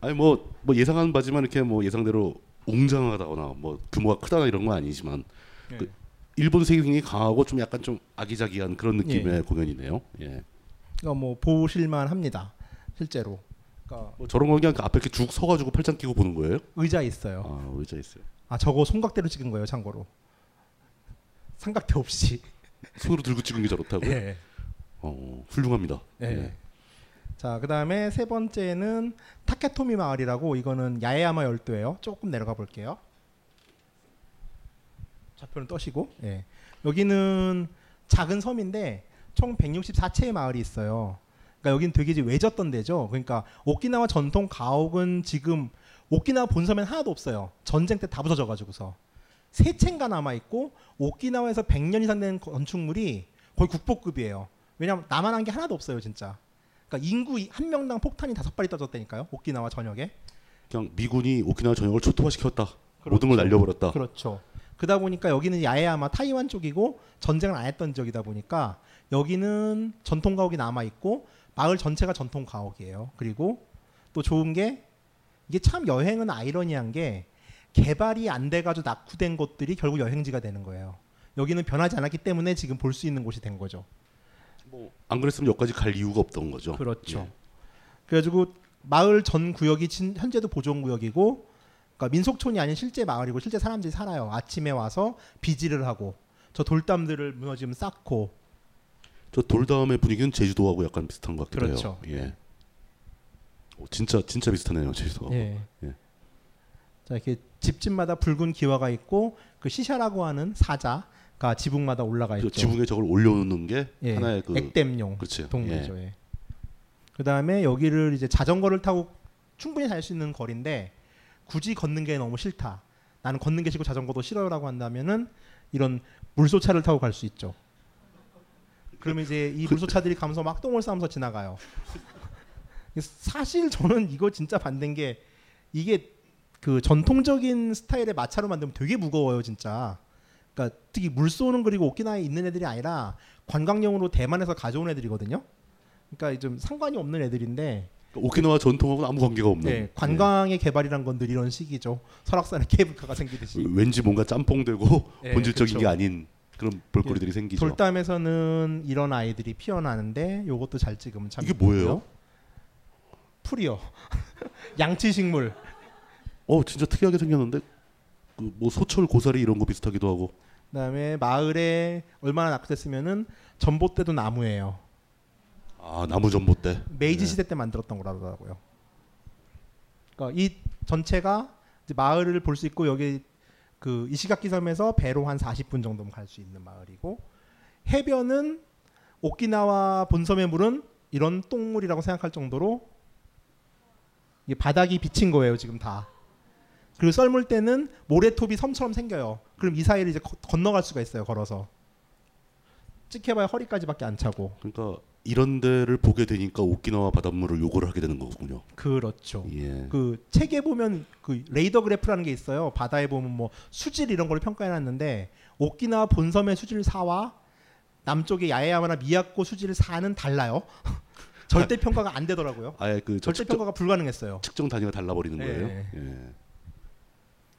아니 뭐, 뭐 예상하는 바지만 이렇게 뭐 예상대로 웅장하다거나 뭐 규모가 크다나 이런 건 아니지만 예. 그 일본 색이 강하고 좀 약간 좀 아기자기한 그런 느낌의 예. 공연이네요. 예. 그러니까 뭐 보실만 합니다. 실제로. 그러니까 뭐 저런 거 그냥 그 앞에 이렇게 쭉 서가지고 팔짱 끼고 보는 거예요? 의자 있어요. 아 의자 있어요. 아 저거 손각대로 찍은 거예요, 참고로. 삼각대 없이. 손으로 들고 찍은 게 저렇다고요? 예. 어 훌륭합니다. 예. 예. 자, 그 다음에 세 번째는 타케토미 마을이라고 이거는 야에야마 열도예요. 조금 내려가 볼게요. 좌표는 떠시고. 예. 여기는 작은 섬인데 총 164채의 마을이 있어요. 그러니까 여긴 되게 이제 외졌던 데죠. 그러니까 오키나와 전통 가옥은 지금 오키나와 본섬엔 하나도 없어요. 전쟁 때 다 부서져 가지고서 세 채인가 남아 있고 오키나와에서 100년 이상 된 건축물이 거의 국보급이에요. 왜냐하면 남아난 게 하나도 없어요, 진짜. 그러니까 인구 한 명당 폭탄이 다섯 발이 떠졌다니까요. 오키나와 전역에. 그냥 미군이 오키나와 전역을 초토화시켰다. 모든 걸 날려버렸다. 그렇죠. 그러다 보니까 여기는 야에야마 타이완 쪽이고 전쟁을 안 했던 지역이다 보니까 여기는 전통 가옥이 남아 있고 마을 전체가 전통 가옥이에요. 그리고 또 좋은 게 이게 참 여행은 아이러니한 게 개발이 안 돼가지고 낙후된 곳들이 결국 여행지가 되는 거예요. 여기는 변하지 않았기 때문에 지금 볼 수 있는 곳이 된 거죠. 안 그랬으면 여기까지 갈 이유가 없던 거죠. 그렇죠. 예. 그래가지고 마을 전 구역이 진- 현재도 보존 구역이고, 그러니까 민속촌이 아닌 실제 마을이고 실제 사람들이 살아요. 아침에 와서 비지를 하고 저 돌담들을 무너지면 쌓고 저 돌다음의 분위기는 제주도하고 약간 비슷한 것 같기도 그렇죠. 해요. 예. 오, 진짜 진짜 비슷하네요 제주도하고. 예. 예. 자 이렇게 집집마다 붉은 기와가 있고 그 시샤라고 하는 사자 가 지붕마다 올라가 저 있죠. 지붕에 저걸 올려놓는 게 예, 하나의 그 액땜용 그렇죠. 동물이죠. 예. 예. 그 다음에 여기를 이제 자전거를 타고 충분히 갈 수 있는 거리인데 굳이 걷는 게 너무 싫다. 나는 걷는 게 싫고 자전거도 싫어요라고 한다면은 이런 물소차를 타고 갈 수 있죠. 그러면 이제 이 물소차들이 가면서 막 똥을 싸면서 지나가요. 사실 저는 이거 진짜 반대인 게 이게 그 전통적인 스타일의 마차로 만들면 되게 무거워요, 진짜. 그러니까 특히 물 쏘는 그리고 오키나와에 있는 애들이 아니라 관광용으로 대만에서 가져온 애들이거든요. 그러니까 좀 상관이 없는 애들인데 오키나와 전통하고는 아무 관계가 없는. 네, 관광의 개발이란 건 늘 이런 식이죠. 설악산에 케이블카가 생기듯이. 예. 왠지 뭔가 짬뽕되고 예, 본질적인 그렇죠. 게 아닌 그런 볼거리들이 생기죠. 돌담에서는 이런 아이들이 피어나는데 요것도 잘 찍으면 참 이게 뭐예요? 풀이요. 양치 식물. 어 진짜 특이하게 생겼는데 그 뭐 소철 고사리 이런 거 비슷하기도 하고. 그다음에 마을에 얼마나 낙후됐으면은 전봇대도 나무예요. 아 나무 전봇대. 메이지 네. 시대 때 만들었던 거라더라고요. 그러니까 이 전체가 마을을 볼 수 있고 여기 그 이시가키 섬에서 배로 한 40분 정도면 갈 수 있는 마을이고 해변은 오키나와 본섬의 물은 이런 똥물이라고 생각할 정도로 바닥이 비친 거예요 지금 다. 그리고 썰물 때는 모래톱이 섬처럼 생겨요. 그럼 이 사이를 이제 거- 건너갈 수가 있어요 걸어서. 찍혀봐야 허리까지밖에 안 차고. 그러니까 이런 데를 보게 되니까 오키나와 바닷물을 요구를 하게 되는 거군요. 그렇죠. 예. 그 책에 보면 그 레이더 그래프라는 게 있어요. 바다에 보면 뭐 수질 이런 걸 평가해 놨는데 오키나와 본섬의 수질 4와 남쪽의 야에야마나 미야코 수질 4는 달라요. 절대 평가가 안 되더라고요. 아예 그저 절대 평가가 불가능했어요. 측정 단위가 달라 버리는 거예요. 예. 예.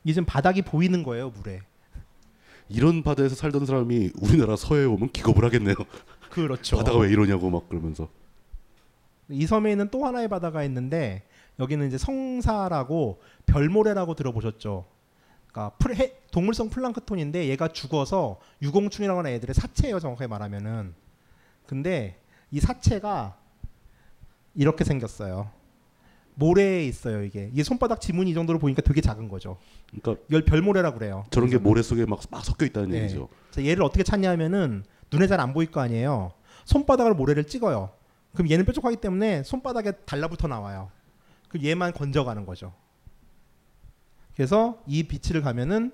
이제 지금 바닥이 보이는 거예요, 물에. 이런 바다에서 살던 사람이 우리나라 서해에 오면 기겁을 하겠네요. 그렇죠. 바다가 왜 이러냐고 막 그러면서. 이 섬에 있는 또 하나의 바다가 있는데 여기는 이제 성사라고 별모래라고 들어보셨죠? 그러니까 플- 해- 동물성 플랑크톤인데 얘가 죽어서 유공충이라고 하는 애들의 사체예요, 정확하게 말하면은. 근데 이 사체가 이렇게 생겼어요. 모래에 있어요, 이게. 이게 손바닥 지문이 이 정도로 보니까 되게 작은 거죠. 그러니까 이걸 별모래라고 그래요. 저런 게 모래 속에 막, 막 섞여 있다는 네. 얘기죠. 얘를 어떻게 찾냐면은 눈에 잘 안 보일 거 아니에요. 손바닥으로 모래를 찍어요. 그럼 얘는 뾰족하기 때문에 손바닥에 달라붙어 나와요. 그럼 얘만 건져가는 거죠. 그래서 이 비치를 가면은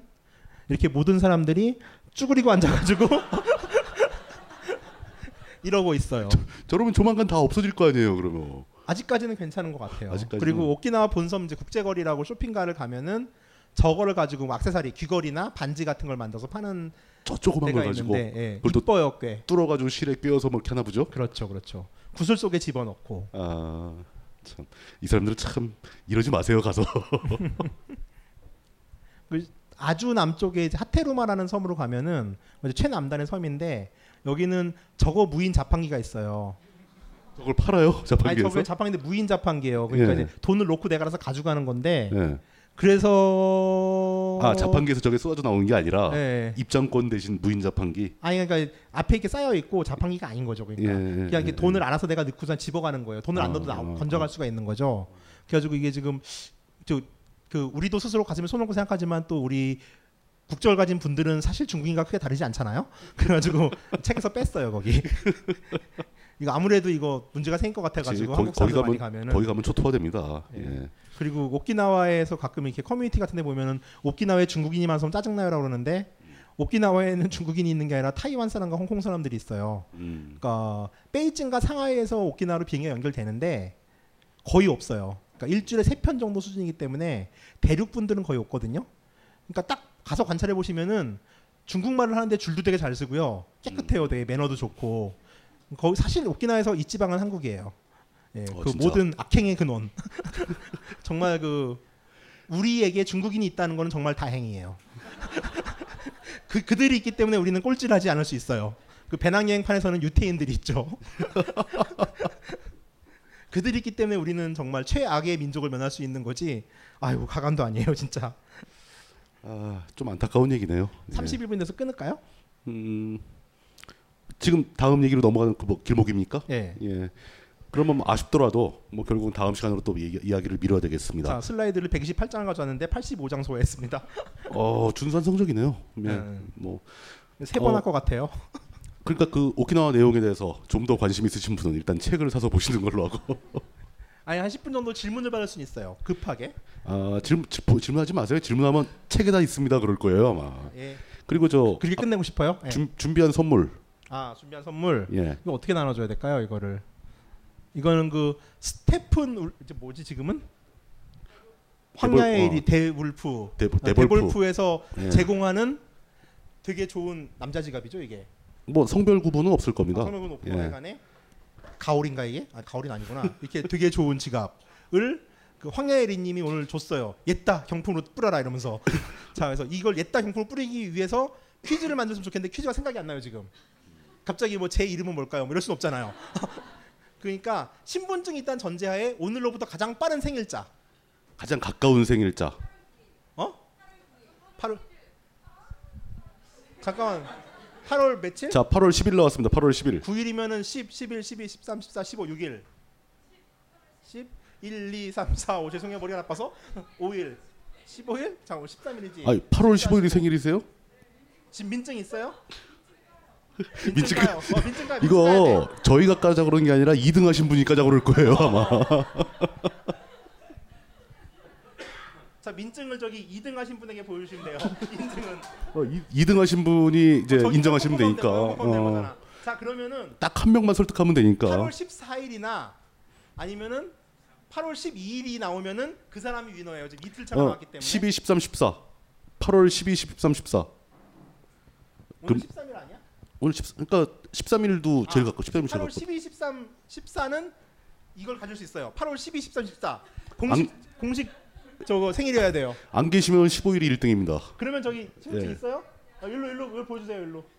이렇게 모든 사람들이 쭈그리고 앉아가지고 이러고 있어요. 저러면 조만간 다 없어질 거 아니에요, 그러면. 아직까지는 괜찮은 것 같아요. 아직까지는. 그리고 오키나와 본섬 이제 국제거리라고 쇼핑가를 가면은 저거를 가지고 뭐 액세서리 귀걸이나 반지 같은 걸 만들어서 파는 저 조그만 걸 가지고 있는데 예, 그걸 이뻐요 꽤. 뚫어가지고 실에 꿰어서 뭐 이렇게 하나 보죠. 그렇죠, 그렇죠. 구슬 속에 집어넣고. 아, 참. 이 사람들은 참 이러지 마세요, 가서. 그 아주 남쪽에 하테루마라는 섬으로 가면은 이제 최남단의 섬인데 여기는 저거 무인 자판기가 있어요. 저걸 팔아요, 아니 자판기에서. 저게 자판기인데 무인 자판기예요. 그러니까 예. 이제 돈을 놓고 내가 알아서 가져가는 건데 예. 그래서 아, 자판기에서 저게 쏟아져 나오는 게 아니라 예. 입장권 대신 무인 자판기. 아니 그러니까 앞에 이렇게 쌓여 있고 자판기가 아닌 거죠. 그러니까 예, 그냥 예, 이렇게 예. 돈을 알아서 내가 넣고선 집어가는 거예요. 돈을 안 어, 넣어도 나, 어, 건져갈 수가 있는 거죠. 그래가지고 이게 지금 저, 그 우리도 스스로 가슴에 손 얹고 생각하지만 또 우리 국적을 가진 분들은 사실 중국인과 크게 다르지 않잖아요. 그래가지고 책에서 뺐어요 거기. 이거 아무래도 이거 문제가 생길 것 같아가지고 한국 사람들 많이 가면은 거기 가면 초토화됩니다. 예. 그리고 오키나와에서 가끔 이렇게 커뮤니티 같은 데 보면은 오키나와에 중국인이 많아서 짜증나요라고 그러는데 오키나와에는 중국인이 있는 게 아니라 타이완 사람과 홍콩 사람들이 있어요. 음. 그러니까 베이징과 상하이에서 오키나와로 비행이 연결되는데 거의 없어요. 그러니까 일주일에 세 편 정도 수준이기 때문에 대륙 분들은 거의 없거든요. 그러니까 딱 가서 관찰해 보시면은 중국말을 하는데 줄도 되게 잘 쓰고요. 깨끗해요. 되게 매너도 좋고. 거기 사실 오키나와에서 이 지방은 한국이에요. 예, 어, 그 진짜? 모든 악행의 근원. 정말 그 우리에게 중국인이 있다는 거는 정말 다행이에요. 그 그들이 있기 때문에 우리는 꼴찌를 하지 않을 수 있어요. 그 배낭여행판에서는 유태인들이 있죠. 그들이 있기 때문에 우리는 정말 최악의 민족을 면할 수 있는 거지. 아이고 가관도 아니에요, 진짜. 아, 좀 안타까운 얘기네요. 예. 31분 돼서 끊을까요? 음, 지금 다음 얘기로 넘어가는 그 뭐 길목입니까? 예. 예. 그러면 뭐 아쉽더라도 뭐 결국은 다음 시간으로 또 얘기, 이야기를 미뤄야 되겠습니다. 자, 슬라이드를 128장을 가져왔는데 85장 소화했습니다. 어, 준수한 성적이네요. 예. 네. 뭐세번 어, 할것 같아요. 그러니까 그 오키나와 내용에 대해서 좀 더 관심 있으신 분은 일단 책을 사서 보시는 걸로 하고 아니 한 10분 정도 질문을 받을 수 있어요. 급하게. 아, 질문 질- 질문하지 마세요. 질문하면 책에 다 있습니다 그럴 거예요 아마. 예. 그리고 저 그렇게 끝내고 싶어요? 예. 준, 준비한 선물. 아 준비한 선물. 예. 이거 어떻게 나눠줘야 될까요? 이거를. 이거는 그 스테픈 울, 이제 뭐지 지금은? 황야의 데볼- 일이 데울프. 데볼- 아, 데볼프. 데볼프 에서 예. 제공하는 되게 좋은 남자 지갑이죠 이게. 뭐 성별 구분은 없을 겁니다. 아, 그러면 높은 예. 하여간에 가오린가 이게? 아 가오린 아니구나. 이렇게 되게 좋은 지갑을 그 황야애리님이 오늘 줬어요. 옛다 경품으로 뿌려라 이러면서. 자 그래서 이걸 옛다 경품으로 뿌리기 위해서 퀴즈를 만들었으면 좋겠는데 퀴즈가 생각이 안 나요 지금. 갑자기 뭐 제 이름은 뭘까요? 뭐 이럴 순 없잖아요. 그러니까 신분증이 있다는 전제하에 오늘로부터 가장 빠른 생일자. 가장 가까운 생일자. 어? 8월 잠깐만 8월 며칠? 자, 8월 10일 나왔습니다. 8월 10일. 9일이면은 10, 11, 12, 13, 14, 15, 6일. 10, 1, 2, 3, 4, 5 죄송해요 머리가 나빠서 5일, 15일? 잠깐 13일이지. 아니, 8월 15일이 생일이세요? 지금 민증 있어요? 민증 가요. 어, 민증 가요. 민증 가야 이거 저희가 까자 그런 게 아니라 2등 하신 분이 까자 그럴 거예요, 아마. 자 민증을 저기 2등 하신 분에게 보여주시면 돼요. 인증은 어, 2, 등 하신 분이 이제 저기 인정하시면 되니까. 어. 자 그러면은 딱 한 명만 설득하면 되니까. 8월 14일이나 아니면은 8월 12일이 나오면은 그 사람이 위너예요. 지금 이틀 차가 어, 나왔기 때문에. 12, 13, 14. 8월 12, 13, 14. 오늘 그럼- 13일 아니야? 오늘 10, 그러니까 13일도 제일 아, 가까워. 13일 제일 8월 가까워. 12, 13, 14는 이걸 가질 수 있어요. 8월 12, 13, 14. 공식 공식 저거 생일이어야 돼요. 안 계시면 15일이 1등입니다. 그러면 저기 신분증 예. 있어요? 아, 일로 일로 일로 보여주세요 일로.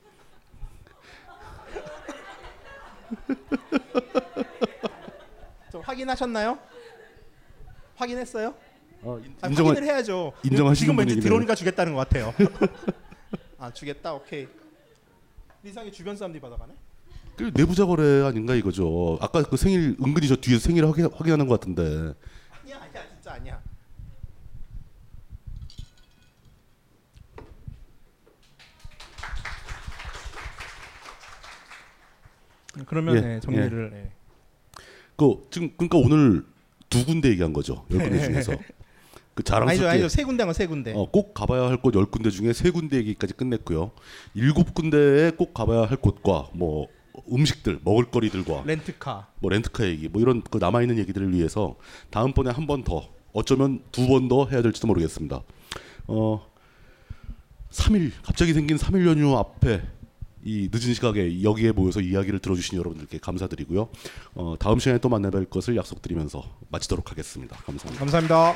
저 확인하셨나요? 확인했어요? 어, 아, 인정하- 확인을 해야죠. 인정하시는 지금 왠지 들어오니까 주겠다는 것 같아요. 아 주겠다 오케이. 이상하게 주변 사람들이 받아가네. 그 내부자 거래 아닌가 이거죠. 아까 그 생일 은근히 저 뒤에서 생일 확인, 확인하는 것 같은데. 아니야 아니야 진짜 아니야. 그러면 예, 네, 정리를 네. 그 지금 그러니까 오늘 두 군데 얘기한 거죠. 열 군데 중에서. 그 아니죠, 자랑스럽게 아니죠. 세 군데 한세 군데. 어, 꼭 가봐야 할곳 10군데 중에 세 군데 얘기까지 끝냈고요. 일곱 군데에 꼭 가봐야 할 곳과 뭐 음식들, 먹을거리들과 렌트카. 뭐 렌트카 얘기, 뭐 이런 그 남아 있는 얘기들을 위해서 다음번에 한 번 더, 어쩌면 두 번 더 해야 될지도 모르겠습니다. 어, 3일 갑자기 생긴 3일 연휴 앞에 이 늦은 시각에 여기에 모여서 이야기를 들어주신 여러분들께 감사드리고요. 어, 다음 시간에 또 만나뵐 것을 약속드리면서 마치도록 하겠습니다. 감사합니다. 감사합니다.